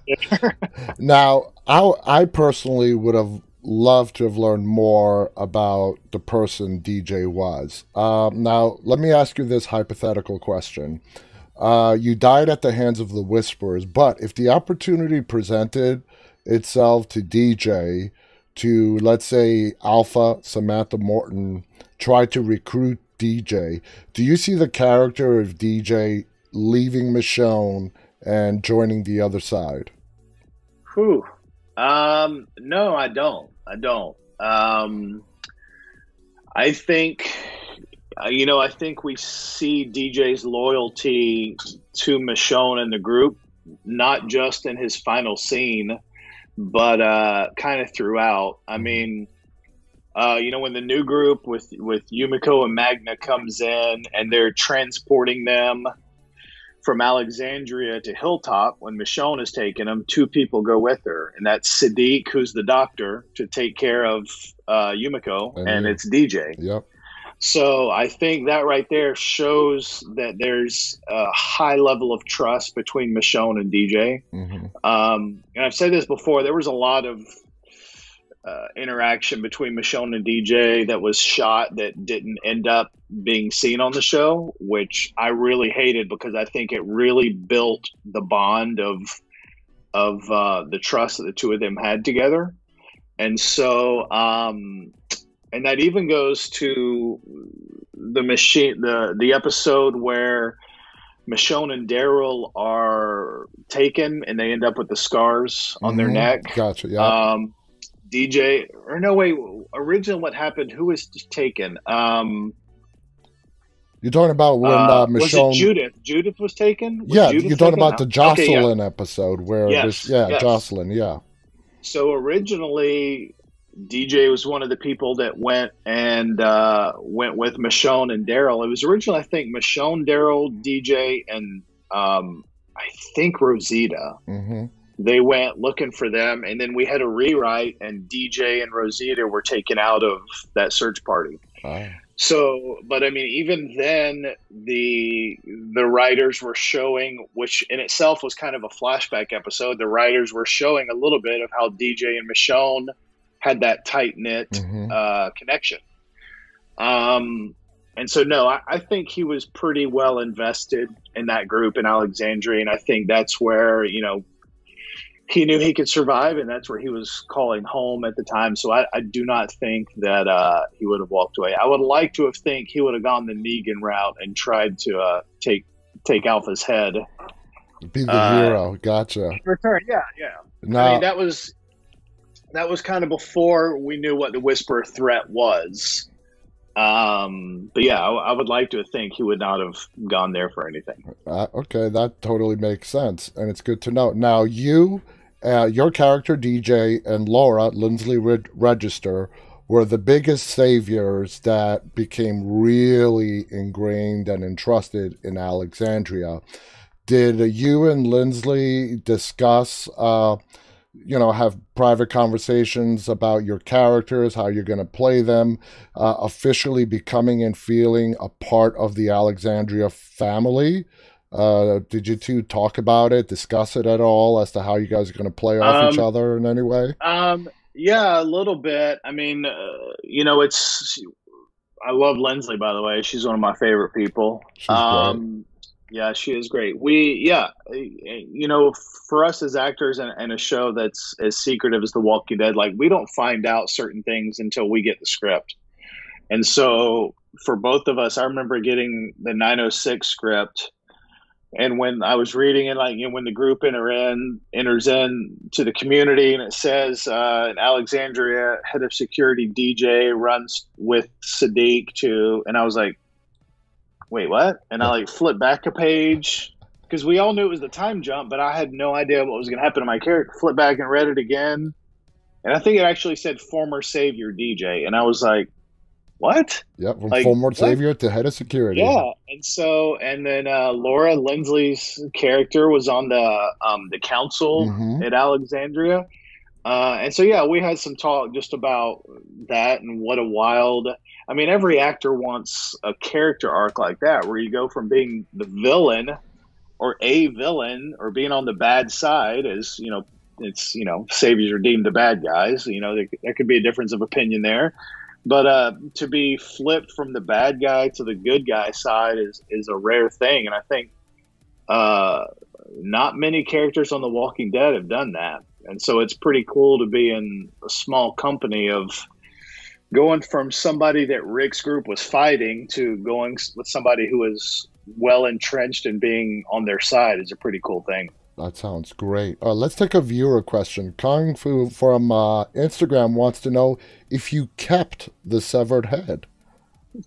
Speaker 5: now, I, I personally would have loved to have learned more about the person DJ was. Um, now, let me ask you this hypothetical question. Uh, you died at the hands of the Whisperers, but if the opportunity presented itself to DJ to, let's say, Alpha Samantha Morton try to recruit DJ, do you see the character of DJ leaving Michonne and joining the other side?
Speaker 6: Whew. Um, no, I don't. I don't. Um, I think, uh, you know, I think we see DJ's loyalty to Michonne and the group, not just in his final scene, but uh, kind of throughout. I mean, uh, you know, when the new group with with Yumiko and Magna comes in and they're transporting them from Alexandria to Hilltop, when Michonne is taking them, two people go with her, and that's Siddiq, who's the doctor, to take care of uh, Yumiko, and, and it's DJ.
Speaker 5: Yep.
Speaker 6: So I think that right there shows that there's a high level of trust between Michonne and DJ. Mm-hmm. Um, and I've said this before. There was a lot of uh, interaction between Michonne and DJ that was shot that didn't end up being seen on the show, which I really hated because I think it really built the bond of of uh, the trust that the two of them had together. And so, um, and that even goes to the machine, the the episode where Michonne and Daryl are taken and they end up with the scars on mm-hmm. their neck.
Speaker 5: Gotcha. Yeah.
Speaker 6: Um, DJ or no way original what happened who was taken um
Speaker 5: you're talking about when uh, uh, Michonne
Speaker 6: was Judith Judith was taken was
Speaker 5: yeah
Speaker 6: Judith
Speaker 5: you're talking about the Jocelyn okay, yeah. episode where yes, this, yeah yes. Jocelyn yeah
Speaker 6: so originally DJ was one of the people that went and uh, went with Michonne and Daryl. It was originally, I think, Michonne, Daryl, DJ, and um, I think Rosita. Mm-hmm they went looking for them and then we had a rewrite and dj and rosita were taken out of that search party oh. so but i mean even then the the writers were showing which in itself was kind of a flashback episode the writers were showing a little bit of how dj and michonne had that tight knit mm-hmm. uh, connection um and so no I, I think he was pretty well invested in that group in alexandria and i think that's where you know he knew he could survive, and that's where he was calling home at the time. So I, I do not think that uh, he would have walked away. I would like to have think he would have gone the Negan route and tried to uh, take take Alpha's head.
Speaker 5: Be the uh, hero. Gotcha.
Speaker 6: Return. Yeah, yeah. No. I mean, that was that was kind of before we knew what the Whisper threat was. Um, but yeah, I, I, would like to think he would not have gone there for anything.
Speaker 5: Uh, okay, that totally makes sense, and it's good to know. Now, you uh, your character DJ and Laura Lindsley Register were the biggest saviors that became really ingrained and entrusted in Alexandria. Did you and Lindsley discuss, uh, you know, have private conversations about your characters, how you're going to play them, uh, officially becoming and feeling a part of the Alexandria family? Uh, did you two talk about it, discuss it at all as to how you guys are going to play off um, each other in any way?
Speaker 6: Um, yeah, a little bit. I mean, uh, you know, it's. I love Lindsley, by the way. She's one of my favorite people. Um, yeah, she is great. We, yeah, you know, for us as actors and, and, a show that's as secretive as The Walking Dead, like we don't find out certain things until we get the script. And so for both of us, I remember getting the 906 script and when I was reading it, like you know, when the group enter in enters in to the community, and it says uh, Alexandria, head of security DJ runs with Siddiq to, and I was like, wait, what? And I like flip back a page because we all knew it was the time jump, but I had no idea what was going to happen to my character. Flip back and read it again, and I think it actually said former savior DJ, and I was like, what?
Speaker 5: Yep, from like, former savior to head of security.
Speaker 6: Yeah, and so and then uh, Laura Lindsley's character was on the um, the council mm-hmm. at Alexandria. Uh, and so yeah, we had some talk just about that and what a wild. I mean, every actor wants a character arc like that, where you go from being the villain or a villain or being on the bad side as you know it's you know saviors are deemed the bad guys you know there, there could be a difference of opinion there but uh, to be flipped from the bad guy to the good guy side is is a rare thing. And i think uh, not many characters on the walking dead have done that. And so it's pretty cool to be in a small company of going from somebody that rick's group was fighting to going with somebody who is well entrenched and being on their side is a pretty cool thing
Speaker 5: That sounds great. Uh, let's take a viewer question. Kung Fu from uh, Instagram wants to know if you kept the severed head.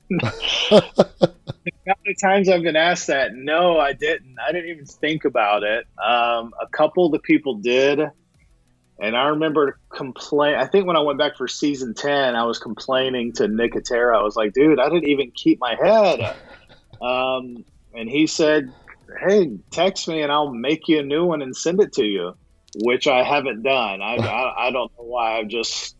Speaker 6: How many times I've been asked that? No, I didn't. I didn't even think about it. Um, a couple of the people did, and I remember complain. I think when I went back for season ten, I was complaining to Nicotero. I was like, "Dude, I didn't even keep my head." Um, and he said, "Hey, text me and I'll make you a new one and send it to you," which I haven't done. I I, I don't know why. I've just,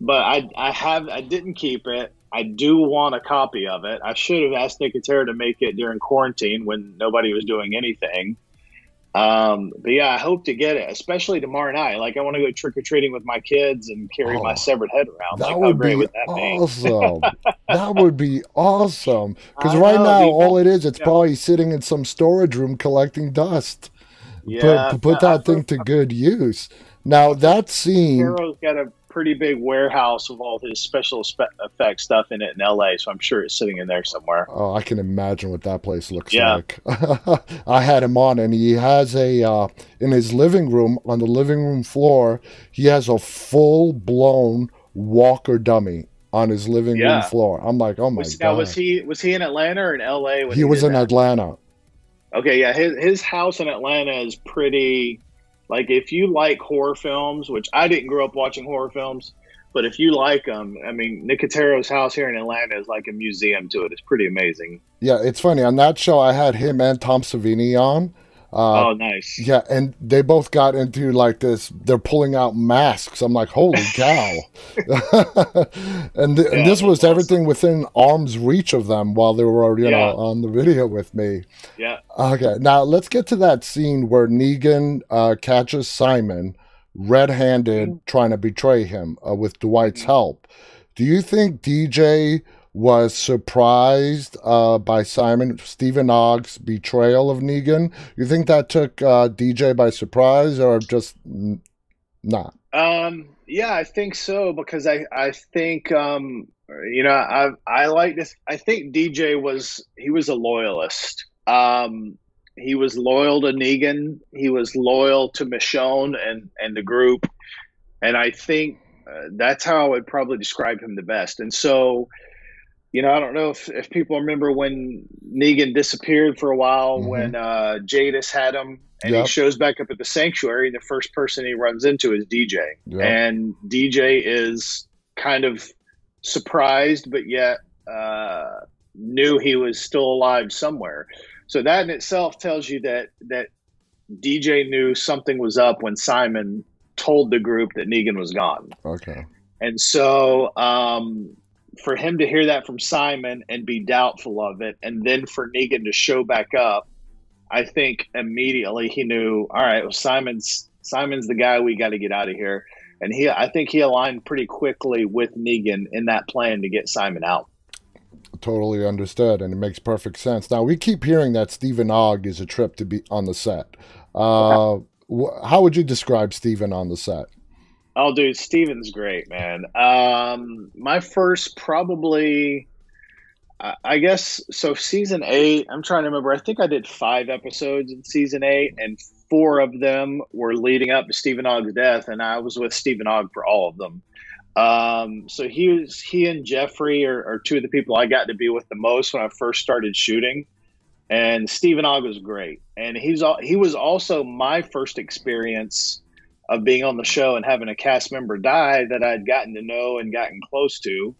Speaker 6: but I I have I didn't keep it. I do want a copy of it. I should have asked Nicotero to make it during quarantine when nobody was doing anything. Um, but yeah, I hope to get it, especially tomorrow night. Like I want to go trick or treating with my kids and carry
Speaker 5: Oh,
Speaker 6: my severed head around.
Speaker 5: That
Speaker 6: like
Speaker 5: would be
Speaker 6: that
Speaker 5: awesome. that would be awesome. Because right
Speaker 6: know,
Speaker 5: now, all it is, it's
Speaker 6: yeah.
Speaker 5: probably sitting in some storage room collecting dust.
Speaker 6: Yeah,
Speaker 5: put, put
Speaker 6: I-
Speaker 5: that thing to good use. Now that scene,
Speaker 6: Hero's got a pretty big warehouse with all his special spe- effects stuff in it in LA, so I'm sure it's sitting in there somewhere.
Speaker 5: oh, I can imagine what that place looks
Speaker 6: Yeah.
Speaker 5: like. I had him on, and he has a uh, in his living room on the living room floor. He has a full blown Walker dummy on his living room floor. I'm like, oh my
Speaker 6: Was,
Speaker 5: god.
Speaker 6: now, was he was he in Atlanta or in LA? When
Speaker 5: he was in
Speaker 6: that?
Speaker 5: Atlanta.
Speaker 6: Okay, yeah, his his house in Atlanta is pretty. Like, if you like horror films, which I didn't grow up watching horror films, but if you like them, I mean, Nicotero's house here in Atlanta is like a museum to it. It's pretty amazing.
Speaker 5: Yeah, it's funny. On that show, I had him and Tom Savini on. Uh,
Speaker 6: oh, nice.
Speaker 5: Yeah, and they both got into like this. They're pulling out masks. I'm like, holy cow! and, th- and this was
Speaker 6: awesome.
Speaker 5: everything within arm's reach of them while they were, you
Speaker 6: Yeah.
Speaker 5: know, on the video with me.
Speaker 6: Yeah.
Speaker 5: Okay, now let's get to that scene where Negan uh, catches Simon red-handed
Speaker 6: Mm-hmm.
Speaker 5: trying to betray him uh, with Dwight's help. Do you think DJ was surprised uh, by Simon Stephen Ogg's betrayal of Negan? You think that took uh, DJ by surprise, or just not?
Speaker 6: Um, yeah, I think so because I I think um, you know I I like this. I think DJ was he was a loyalist. Um, he was loyal to Negan. He was loyal to Michonne and and the group, and I think uh, that's how I would probably describe him the best. And so. You know, I don't know if, if people remember when Negan disappeared for a while
Speaker 5: Mhm.
Speaker 6: when uh, Jadis had him and
Speaker 5: Yep.
Speaker 6: he shows back up at the sanctuary. and The first person he runs into is DJ,
Speaker 5: Yep.
Speaker 6: and DJ is kind of surprised, but yet uh, knew he was still alive somewhere. So that in itself tells you that that DJ knew something was up when Simon told the group that Negan was gone.
Speaker 5: Okay.
Speaker 6: And so, um, for him to hear that from Simon and be doubtful of it, and then for Negan to show back up, I think immediately he knew. All right, well, Simon's Simon's the guy we got to get out of here. And he, I think he aligned pretty quickly with Negan in that plan to get Simon out.
Speaker 5: Totally understood, and it makes perfect sense. Now we keep hearing that Stephen Ogg is a trip to be on the set. Uh, wh- how would you describe Stephen on the set?
Speaker 6: Oh, dude, Stephen's great, man. Um, my first probably, I guess, so season eight. I'm trying to remember. I think I did five episodes in season eight, and four of them were leading up to Stephen Ogg's death, and I was with Stephen Ogg for all of them. Um, so he was he and Jeffrey are, are two of the people I got to be with the most when I first started shooting. And Stephen Ogg was great, and he's he was also my first experience of being on the show and having a cast member die that I'd gotten to know and gotten close to.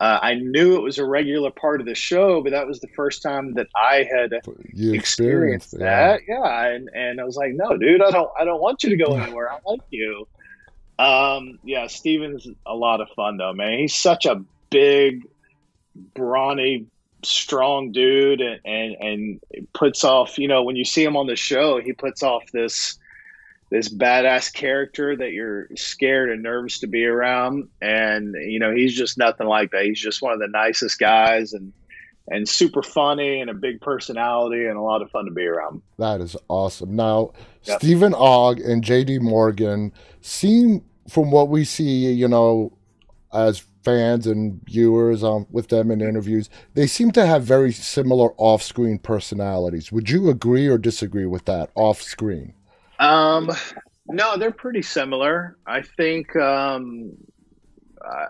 Speaker 6: Uh, I knew it was a regular part of the show, but that was the first time that I had
Speaker 5: You
Speaker 6: experienced
Speaker 5: experienced
Speaker 6: that. Yeah, and, and I was like, no, dude, I don't, I don't want you to go anywhere. I like you. Um, yeah, Stephen's a lot of fun though, man. He's such a big, brawny, strong dude, and, and and puts off. You know, when you see him on the show, he puts off this this badass character that you're scared and nervous to be around. And you know, he's just nothing like that. He's just one of the nicest guys, and and super funny and a big personality and a lot of fun to be around.
Speaker 5: That is awesome. Now,
Speaker 6: Yep.
Speaker 5: Stephen Ogg and JD Morgan seem, from what we see, you know, as fans and viewers um, with them in interviews, they seem to have very similar off screen personalities. Would you agree or disagree with that off screen?
Speaker 6: Um, no, they're pretty similar. I think, um, uh,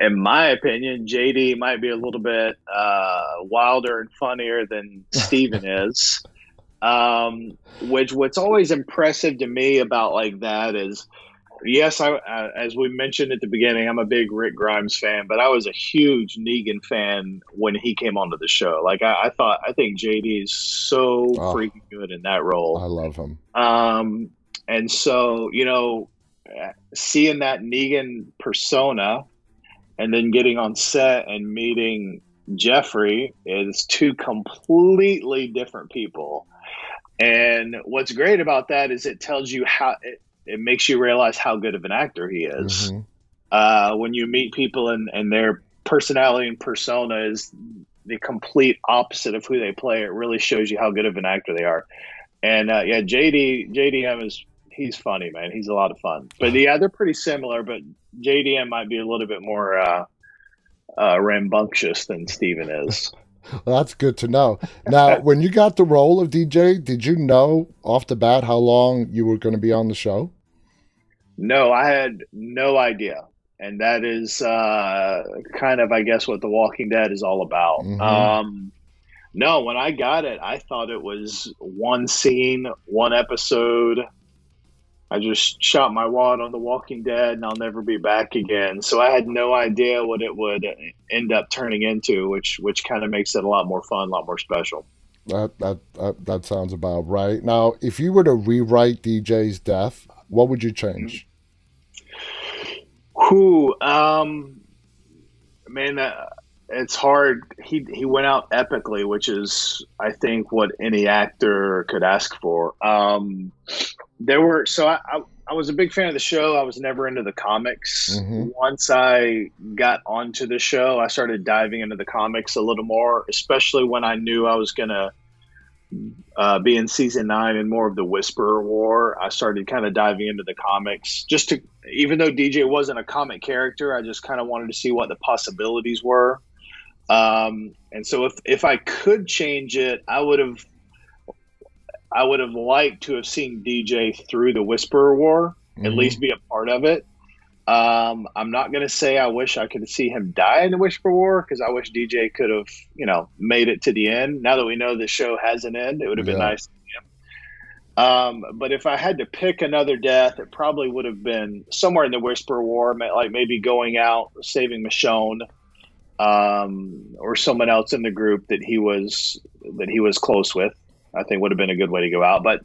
Speaker 6: in my opinion, JD might be a little bit uh, wilder and funnier than Stephen is. Um, which what's always impressive to me about like that is, yes, I uh, as we mentioned at the beginning, I'm a big Rick Grimes fan, but I was a huge Negan fan when he came onto the show. Like I, I thought, I think JD is so
Speaker 5: Oh.
Speaker 6: freaking good in that role.
Speaker 5: I love him.
Speaker 6: Um, and so, you know, seeing that Negan persona and then getting on set and meeting Jeffrey is two completely different people. And what's great about that is it tells you how it, it makes you realize how good of an actor he is.
Speaker 5: Mhm.
Speaker 6: Uh, when you meet people and, and their personality and persona is the complete opposite of who they play, it really shows you how good of an actor they are. And uh, yeah, JD JDM is he's funny, man. He's a lot of fun. But yeah, they're pretty similar. But JDM might be a little bit more uh, uh, rambunctious than Stephen is.
Speaker 5: Well, that's good to know. Now, when you got the role of DJ, did you know off the bat how long you were going to be on the show?
Speaker 6: No, I had no idea. And that is uh, kind of, I guess, what The Walking Dead is all about.
Speaker 5: Mhm.
Speaker 6: Um, no, when I got it, I thought it was one scene, one episode. I just shot my wad on The Walking Dead and I'll never be back again. So I had no idea what it would end up turning into, which which kind of makes it a lot more fun, a lot more special.
Speaker 5: That, that that that sounds about right. Now, if you were to rewrite DJ's death, what would you change?
Speaker 6: Who, um, man, uh, it's hard. He he went out epically, which is, I think, what any actor could ask for. Um, there were so I, I I was a big fan of the show. I was never into the comics.
Speaker 5: Mhm.
Speaker 6: Once I got onto the show, I started diving into the comics a little more, especially when I knew I was gonna uh, be in season nine and more of the Whisperer War. I started kind of diving into the comics just to, even though DJ wasn't a comic character, I just kind of wanted to see what the possibilities were. Um, and so if if I could change it, I would have. I would have liked to have seen DJ through the Whisperer War, at
Speaker 5: Mhm.
Speaker 6: least be a part of it. Um, I'm not going to say I wish I could see him die in the Whisper War because I wish DJ could have, you know, made it to the end. Now that we know the show has an end, it would have been
Speaker 5: Yeah.
Speaker 6: nice. to see him. Um, but if I had to pick another death, it probably would have been somewhere in the Whisper War, like maybe going out saving Michonne, um, or someone else in the group that he was that he was close with. I think would have been a good way to go out. But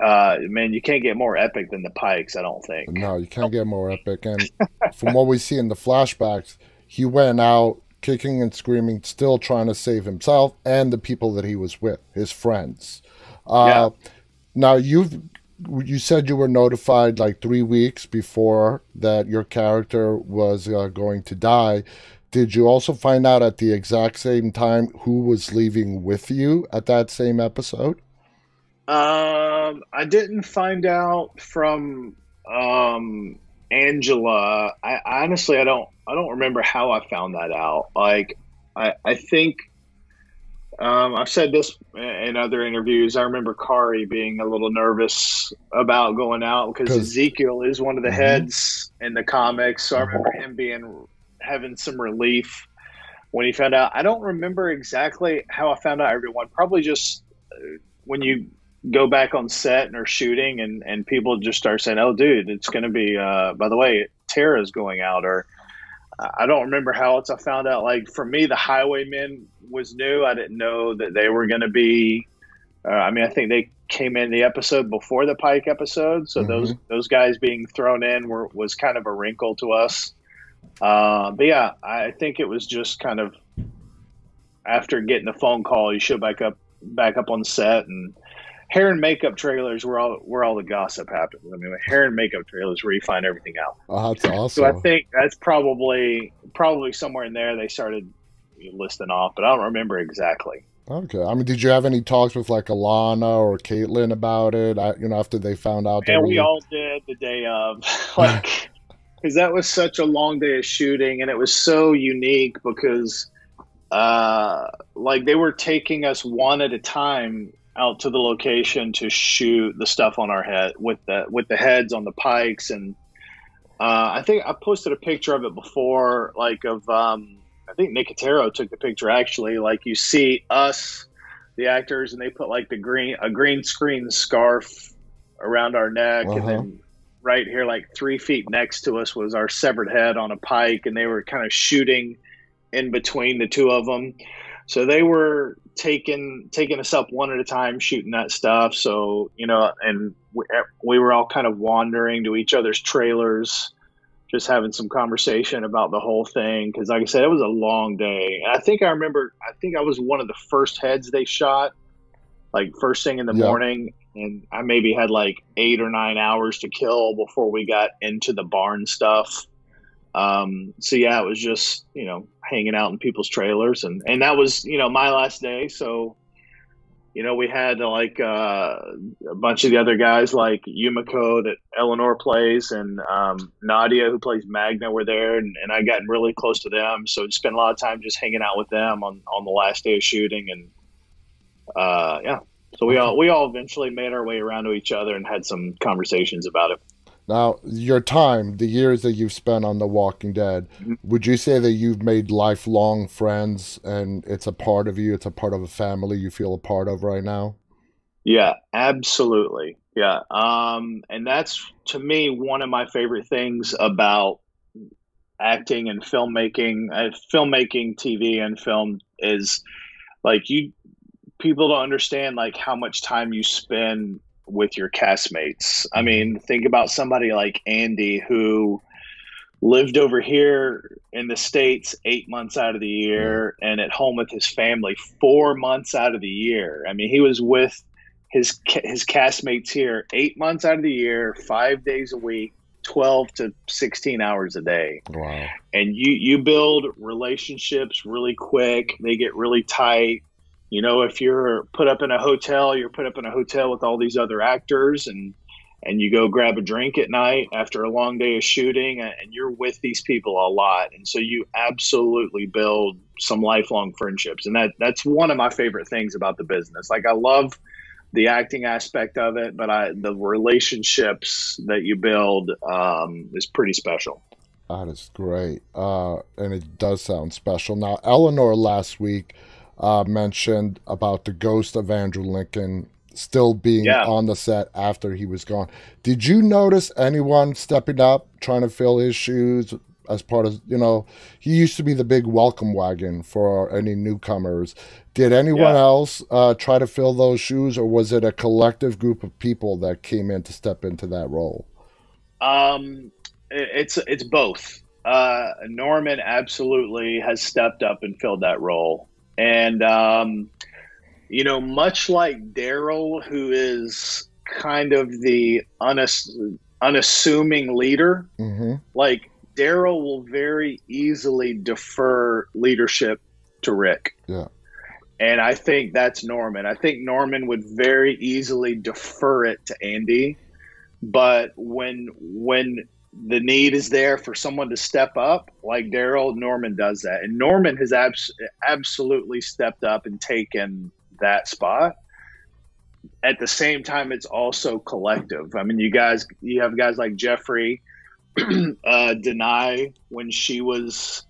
Speaker 6: uh, man, you can't get more epic than the Pikes. I don't think.
Speaker 5: No, you can't get more epic. And from what we see in the flashbacks, he went out kicking and screaming, still trying to save himself and the people that he was with, his friends. Uh, Now you've you said you were notified like three weeks before that your character was uh, going to die. Did you also find out at the exact same time who was leaving with you at that same episode?
Speaker 6: Um, I didn't find out from um Angela. I honestly I don't I don't remember how I found that out. Like I I think um, I've said this in other interviews. I remember Khary being a little nervous about going out because Ezekiel is one of the
Speaker 5: Mhm.
Speaker 6: heads in the comics. So I remember him being having some relief when he found out. I don't remember exactly how I found out everyone. Probably just uh, when you go back on set and are shooting and, and people just start saying, oh, dude, it's going to be, uh, by the way, Tara's going out. Or I don't remember how else I found out. Like for me, the Highwaymen was new. I didn't know that they were going to be, uh, I mean, I think they came in the episode before the Pike episode, so
Speaker 5: Mhm.
Speaker 6: those those guys being thrown in were was kind of a wrinkle to us. Uh, but yeah, I think it was just kind of after getting the phone call, you show back up back up on set and hair and makeup trailers where all where all the gossip happens. I mean, hair and makeup trailers where you find everything out.
Speaker 5: Oh, that's awesome. So.
Speaker 6: I think that's probably probably somewhere in there they started listing off, but I don't remember exactly.
Speaker 5: okay. I mean, did you have any talks with like Alanna or Katelyn about it? I, you know, after they found out that
Speaker 6: And we all did the day of, like, because that was such a long day of shooting, and it was so unique because, uh, like, they were taking us one at a time out to the location to shoot the stuff on our head with the with the heads on the pikes, and uh, I think I posted a picture of it before, like of um, I think Nicotero took the picture actually. Like you see us, the actors, and they put like the green a green screen scarf around our neck,
Speaker 5: Uh-huh.
Speaker 6: and then right here, like three feet next to us, was our severed head on a pike, and they were kind of shooting in between the two of them. So they were taking taking us up one at a time, shooting that stuff. So you know, and we, we were all kind of wandering to each other's trailers, just having some conversation about the whole thing. Because, like I said, it was a long day, and I think I remember. I think I was one of the first heads they shot, like first thing in the
Speaker 5: Yeah.
Speaker 6: morning, and I maybe had like eight or nine hours to kill before we got into the barn stuff. Um, so yeah, it was just you know hanging out in people's trailers, and and that was you know my last day. So you know we had like uh, a bunch of the other guys like Yumiko that Eleanor plays, and um, Nadia who plays Magna were there, and, and I got really close to them. So spent a lot of time just hanging out with them on on the last day of shooting, and uh, yeah. So we all we all eventually made our way around to each other and had some conversations about it.
Speaker 5: Now, your time, the years that you've spent on The Walking Dead,
Speaker 6: Mhm.
Speaker 5: would you say that you've made lifelong friends and it's a part of you, it's a part of a family you feel a part of right now?
Speaker 6: Yeah, absolutely. Yeah. Um, and that's to me one of my favorite things about acting and filmmaking, uh, filmmaking, TV and film is like you people don't understand like how much time you spend with your castmates. I mm-hmm. mean, think about somebody like Andy who lived over here in the states 8 months out of the year mm-hmm. and at home with his family 4 months out of the year. I mean, he was with his his castmates here 8 months out of the year, 5 days a week, 12 to 16 hours a day
Speaker 5: Wow.
Speaker 6: and you you build relationships really quick they get really tight you know if you're put up in a hotel you're put up in a hotel with all these other actors and and you go grab a drink at night after a long day of shooting and you're with these people a lot and so you absolutely build some lifelong friendships and that that's one of my favorite things about the business like i love the acting aspect of it but i the relationships that you build um, is pretty special
Speaker 5: That is great. Uh, and it does sound special. Now, Eleanor last week uh, mentioned about the ghost of Andrew Lincoln still being
Speaker 6: Yeah.
Speaker 5: on the set after he was gone. Did you notice anyone stepping up, trying to fill his shoes as part of, you know, he used to be the big welcome wagon for any newcomers. Did anyone
Speaker 6: Yeah.
Speaker 5: else uh, try to fill those shoes, or was it a collective group of people that came in to step into that role?
Speaker 6: Um, it's it's both. Uh, Norman absolutely has stepped up and filled that role, and um, you know, much like Daryl, who is kind of the unass- unassuming leader,
Speaker 5: hmm
Speaker 6: like Daryl will very easily defer leadership to Rick.
Speaker 5: Yeah.
Speaker 6: And I think that's Norman. I think Norman would very easily defer it to Andy. But when when the need is there for someone to step up, like Daryl, Norman does that. And Norman has abs- absolutely stepped up and taken that spot. At the same time, it's also collective. I mean, you guys, you have guys like Jeffrey, uh, Danai when she was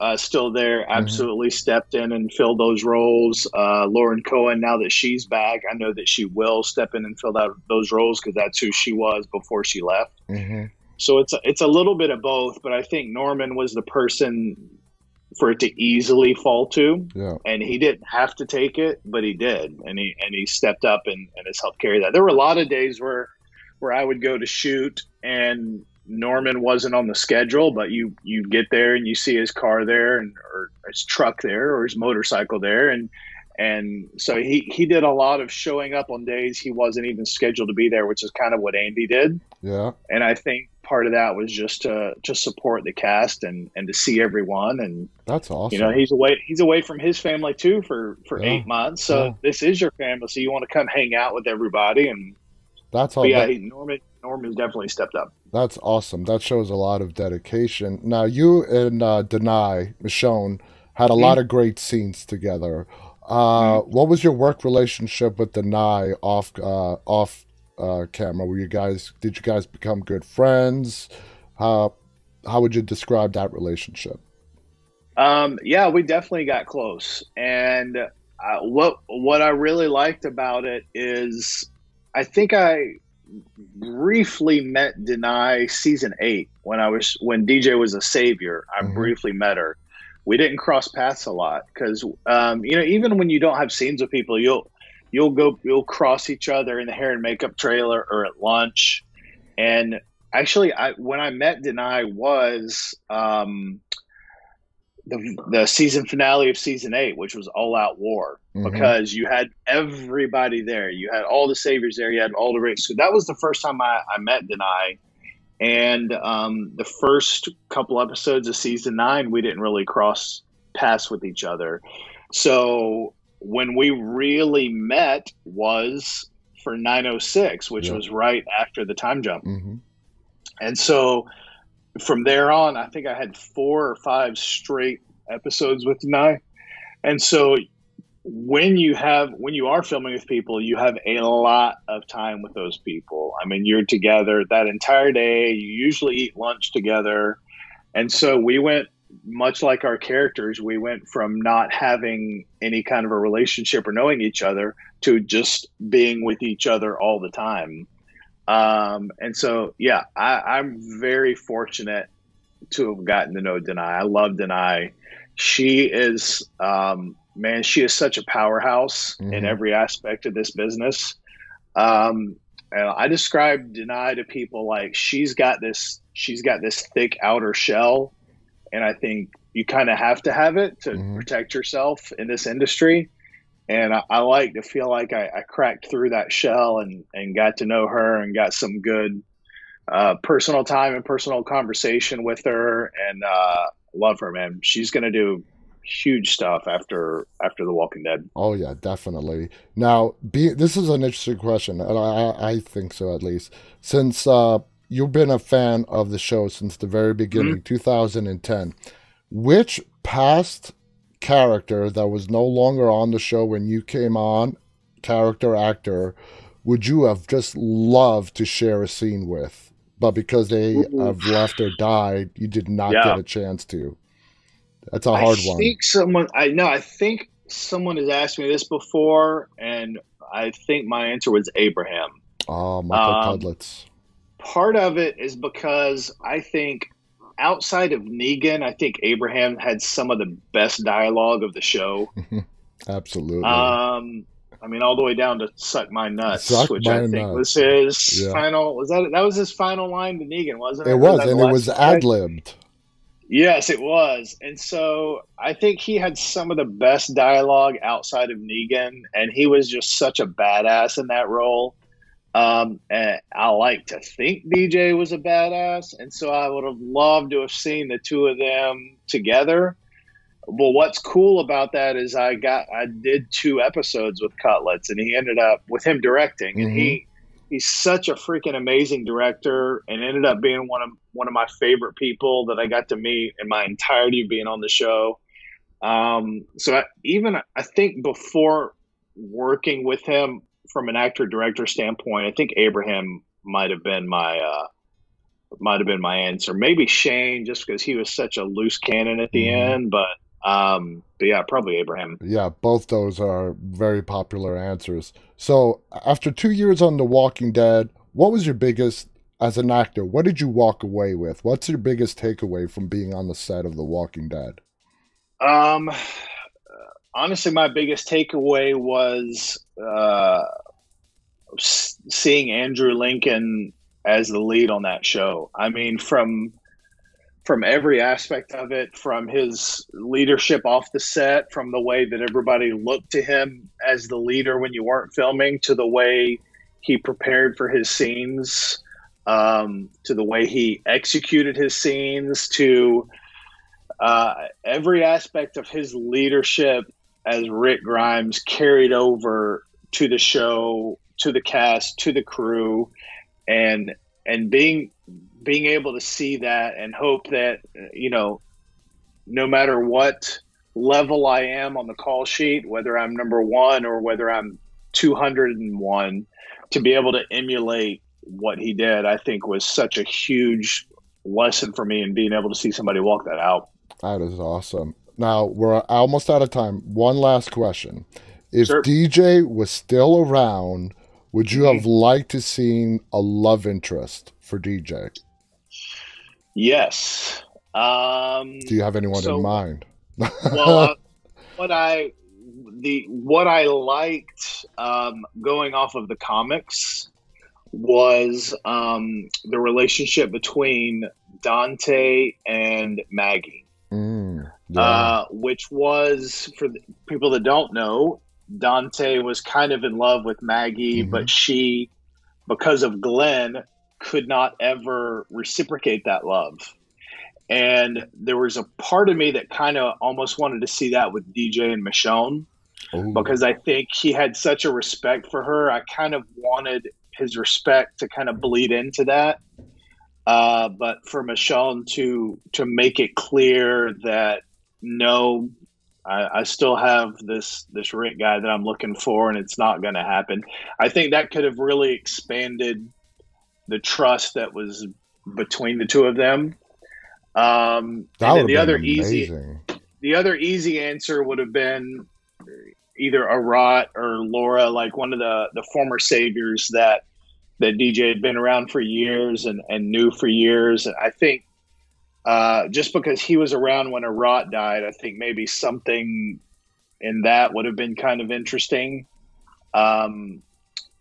Speaker 6: uh, still there, absolutely stepped in and filled those roles. Uh, Lauren Cohan, now that she's back, I know that she will step in and fill out those roles because that's who she was before she left.
Speaker 5: hmm
Speaker 6: So it's a, it's a little bit of both, but I think Norman was the person for it to easily fall to.
Speaker 5: Yeah.
Speaker 6: And he didn't have to take it, but he did, and he and he stepped up and, and has helped carry that. There were a lot of days where where I would go to shoot and Norman wasn't on the schedule, but you you get there and you see his car there and or his truck there or his motorcycle there and and so he he did a lot of showing up on days he wasn't even scheduled to be there, which is kind of what Andy did.
Speaker 5: Yeah.
Speaker 6: And I think part of that was just to just support the cast and and to see everyone and
Speaker 5: That's awesome.
Speaker 6: you know he's away he's away from his family too for for
Speaker 5: Yeah.
Speaker 6: eight months so
Speaker 5: Yeah.
Speaker 6: this is your family so you want to come hang out with everybody and
Speaker 5: That's all.
Speaker 6: yeah
Speaker 5: that-
Speaker 6: Norman Norman's definitely stepped up
Speaker 5: That's awesome. That shows a lot of dedication. Now, you and uh, Danai, Michonne, had a lot of great scenes together. Uh, What was your work relationship with Danai off uh, off uh, camera? Were you guys? Did you guys become good friends? How how would you describe that relationship?
Speaker 6: Um, yeah, we definitely got close. And uh, what what I really liked about it is, I think I briefly met Danai season eight when I was when DJ was a savior. I
Speaker 5: Mhm.
Speaker 6: briefly met her. We didn't cross paths a lot because um, you know even when you don't have scenes with people, you'll you'll go you'll cross each other in the hair and makeup trailer or at lunch. And actually, I when I met Danai was. Um, the, the season finale of season eight, which was All Out War,
Speaker 5: Mhm.
Speaker 6: because you had everybody there. You had all the saviors there. You had all the race. So that was the first time I, I met Danai. And um, the first couple episodes of season nine, we didn't really cross paths with each other. So when we really met was for 906, which
Speaker 5: Yeah.
Speaker 6: was right after the time jump.
Speaker 5: hmm
Speaker 6: And so from there on, I think I had four or five straight episodes with Danai. And so when you have when you are filming with people, you have a lot of time with those people. I mean, you're together that entire day. You usually eat lunch together. And so we went much like our characters, we went from not having any kind of a relationship or knowing each other to just being with each other all the time. Um, and so, yeah, I, I'm very fortunate to have gotten to know Danai. I love Danai. She is, um, man, she is such a powerhouse in
Speaker 5: Mhm.
Speaker 6: every aspect of this business. Um, and I describe Danai to people like she's got this, she's got this thick outer shell, and I think you kind of have to have it to
Speaker 5: Mhm.
Speaker 6: protect yourself in this industry and I, I like to feel like I, I cracked through that shell and, and got to know her and got some good uh, personal time and personal conversation with her and uh, love her man she's gonna do huge stuff after after the walking dead
Speaker 5: Oh yeah, definitely. Now, be this is an interesting question, and I, I think so at least. Since uh, you've been a fan of the show since the very beginning, 2010, which past character that was no longer on the show when you came on, character actor, would you have just loved to share a scene with? But because they have left or died, you did not
Speaker 6: Yeah.
Speaker 5: get a chance to. That's a hard one.
Speaker 6: I think someone I know I think someone has asked me this before and I think my answer was Abraham
Speaker 5: Oh, Michael
Speaker 6: Um,
Speaker 5: Cudlitz.
Speaker 6: Part of it is because I think outside of Negan, I think Abraham had some of the best dialogue of the show.
Speaker 5: Absolutely.
Speaker 6: Um, I mean, all the way down to "suck my nuts,"
Speaker 5: Suck
Speaker 6: which I think
Speaker 5: nuts.
Speaker 6: was his
Speaker 5: Yeah.
Speaker 6: final. Was that that was his final line to Negan, wasn't it?
Speaker 5: it was, and it was ad libbed.
Speaker 6: Yes, it was. And so I think he had some of the best dialogue outside of Negan, and he was just such a badass in that role. Um, I like to think DJ was a badass, and so I would have loved to have seen the two of them together. Well, what's cool about that is I got I did two episodes with Cudlitz, and he ended up with him directing, and he he's such a freaking amazing director, and ended up being one of one of my favorite people that I got to meet in my entirety of being on the show. Um, so I, even I think before working with him from an actor director standpoint, I think Abraham might have been my uh, might have been my answer. Maybe Shane, just because he was such a loose cannon at the
Speaker 5: Mhm.
Speaker 6: end, but um, but yeah, probably Abraham.
Speaker 5: Yeah, both those are very popular answers. So, after two years on The Walking Dead, what was your biggest, as an actor, what did you walk away with? What's your biggest takeaway from being on the set of The Walking Dead?
Speaker 6: Um, honestly, my biggest takeaway was uh, seeing Andrew Lincoln as the lead on that show. I mean, from from every aspect of it, from his leadership off the set, from the way that everybody looked to him as the leader when you weren't filming, to the way he prepared for his scenes, um, to the way he executed his scenes, to uh, every aspect of his leadership as Rick Grimes carried over to the show, to the cast, to the crew, and and being being able to see that and hope that you know no matter what level I am on the call sheet, whether I'm number one or whether I'm 201, to be able to emulate what he did, I think was such a huge lesson for me in being able to see somebody walk that out.
Speaker 5: That is awesome. Now we're almost out of time. One last question: If
Speaker 6: Sure.
Speaker 5: DJ was still around, would you
Speaker 6: Mm-hmm.
Speaker 5: have liked to seen a love interest for DJ?
Speaker 6: Yes. Um,
Speaker 5: Do you have anyone
Speaker 6: So-
Speaker 5: in mind?
Speaker 6: well, uh, what I the what I liked um, going off of the comics was um, the relationship between Dante and Maggie,
Speaker 5: Mm, yeah.
Speaker 6: uh, which was for the people that don't know, Dante was kind of in love with Maggie,
Speaker 5: Mhm.
Speaker 6: but she, because of Glenn, could not ever reciprocate that love. And there was a part of me that kind of almost wanted to see that with DJ and Michonne
Speaker 5: Ooh.
Speaker 6: because I think he had such a respect for her. I kind of wanted his respect to kind of bleed into that. Uh, but for Michonne to to make it clear that no, I, I still have this this Rick guy that I'm looking for, and it's not going to happen. I think that could have really expanded the trust that was between the two of them. Um,
Speaker 5: that would
Speaker 6: the other
Speaker 5: been
Speaker 6: easy
Speaker 5: amazing.
Speaker 6: the other easy answer would have been either Arat or Laura, like one of the the former saviors that that DJ had been around for years and, and knew for years. And I think uh, just because he was around when Arat died, I think maybe something in that would have been kind of interesting. Um,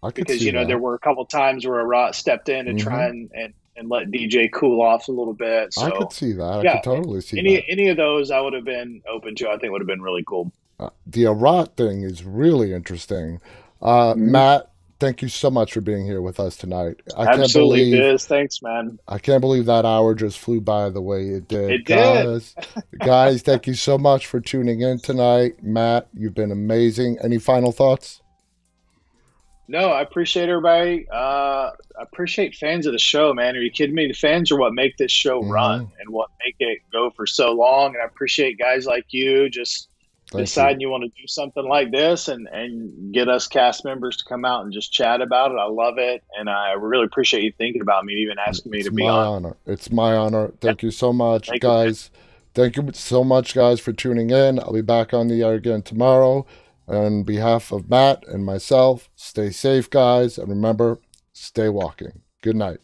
Speaker 5: I could see.
Speaker 6: because you know
Speaker 5: that.
Speaker 6: there were a couple times where Arat stepped in to try and, and and let DJ cool off a little bit. So
Speaker 5: I could see that. I
Speaker 6: yeah,
Speaker 5: could totally see
Speaker 6: any
Speaker 5: that.
Speaker 6: any of those I would have been open to. I think would have been really cool.
Speaker 5: Uh, the Arat thing is really interesting. Uh,
Speaker 6: Mm-hmm.
Speaker 5: Matt, thank you so much for being here with us tonight. I
Speaker 6: Absolutely,
Speaker 5: can't believe
Speaker 6: Biz. Thanks, man.
Speaker 5: I can't believe that hour just flew by the way it did.
Speaker 6: It did.
Speaker 5: Guys, guys, thank you so much for tuning in tonight. Matt, you've been amazing. Any final thoughts?
Speaker 6: No, I appreciate everybody. Uh, I appreciate fans of the show, man. Are you kidding me? The fans are what make this show
Speaker 5: Mhm.
Speaker 6: run and what make it go for so long. And I appreciate guys like you just
Speaker 5: Thank
Speaker 6: deciding you. want to do something like this and, and get us cast members to come out and just chat about it. I love it. And I really appreciate you thinking about me, even asking me
Speaker 5: It's
Speaker 6: to be on.
Speaker 5: It's my honor. It's my honor. Thank you so much,
Speaker 6: Thank you.
Speaker 5: guys. Thank you so much, guys, for tuning in. I'll be back on the air again tomorrow. On behalf of Matt and myself, stay safe, guys, and remember, stay walking. Good night.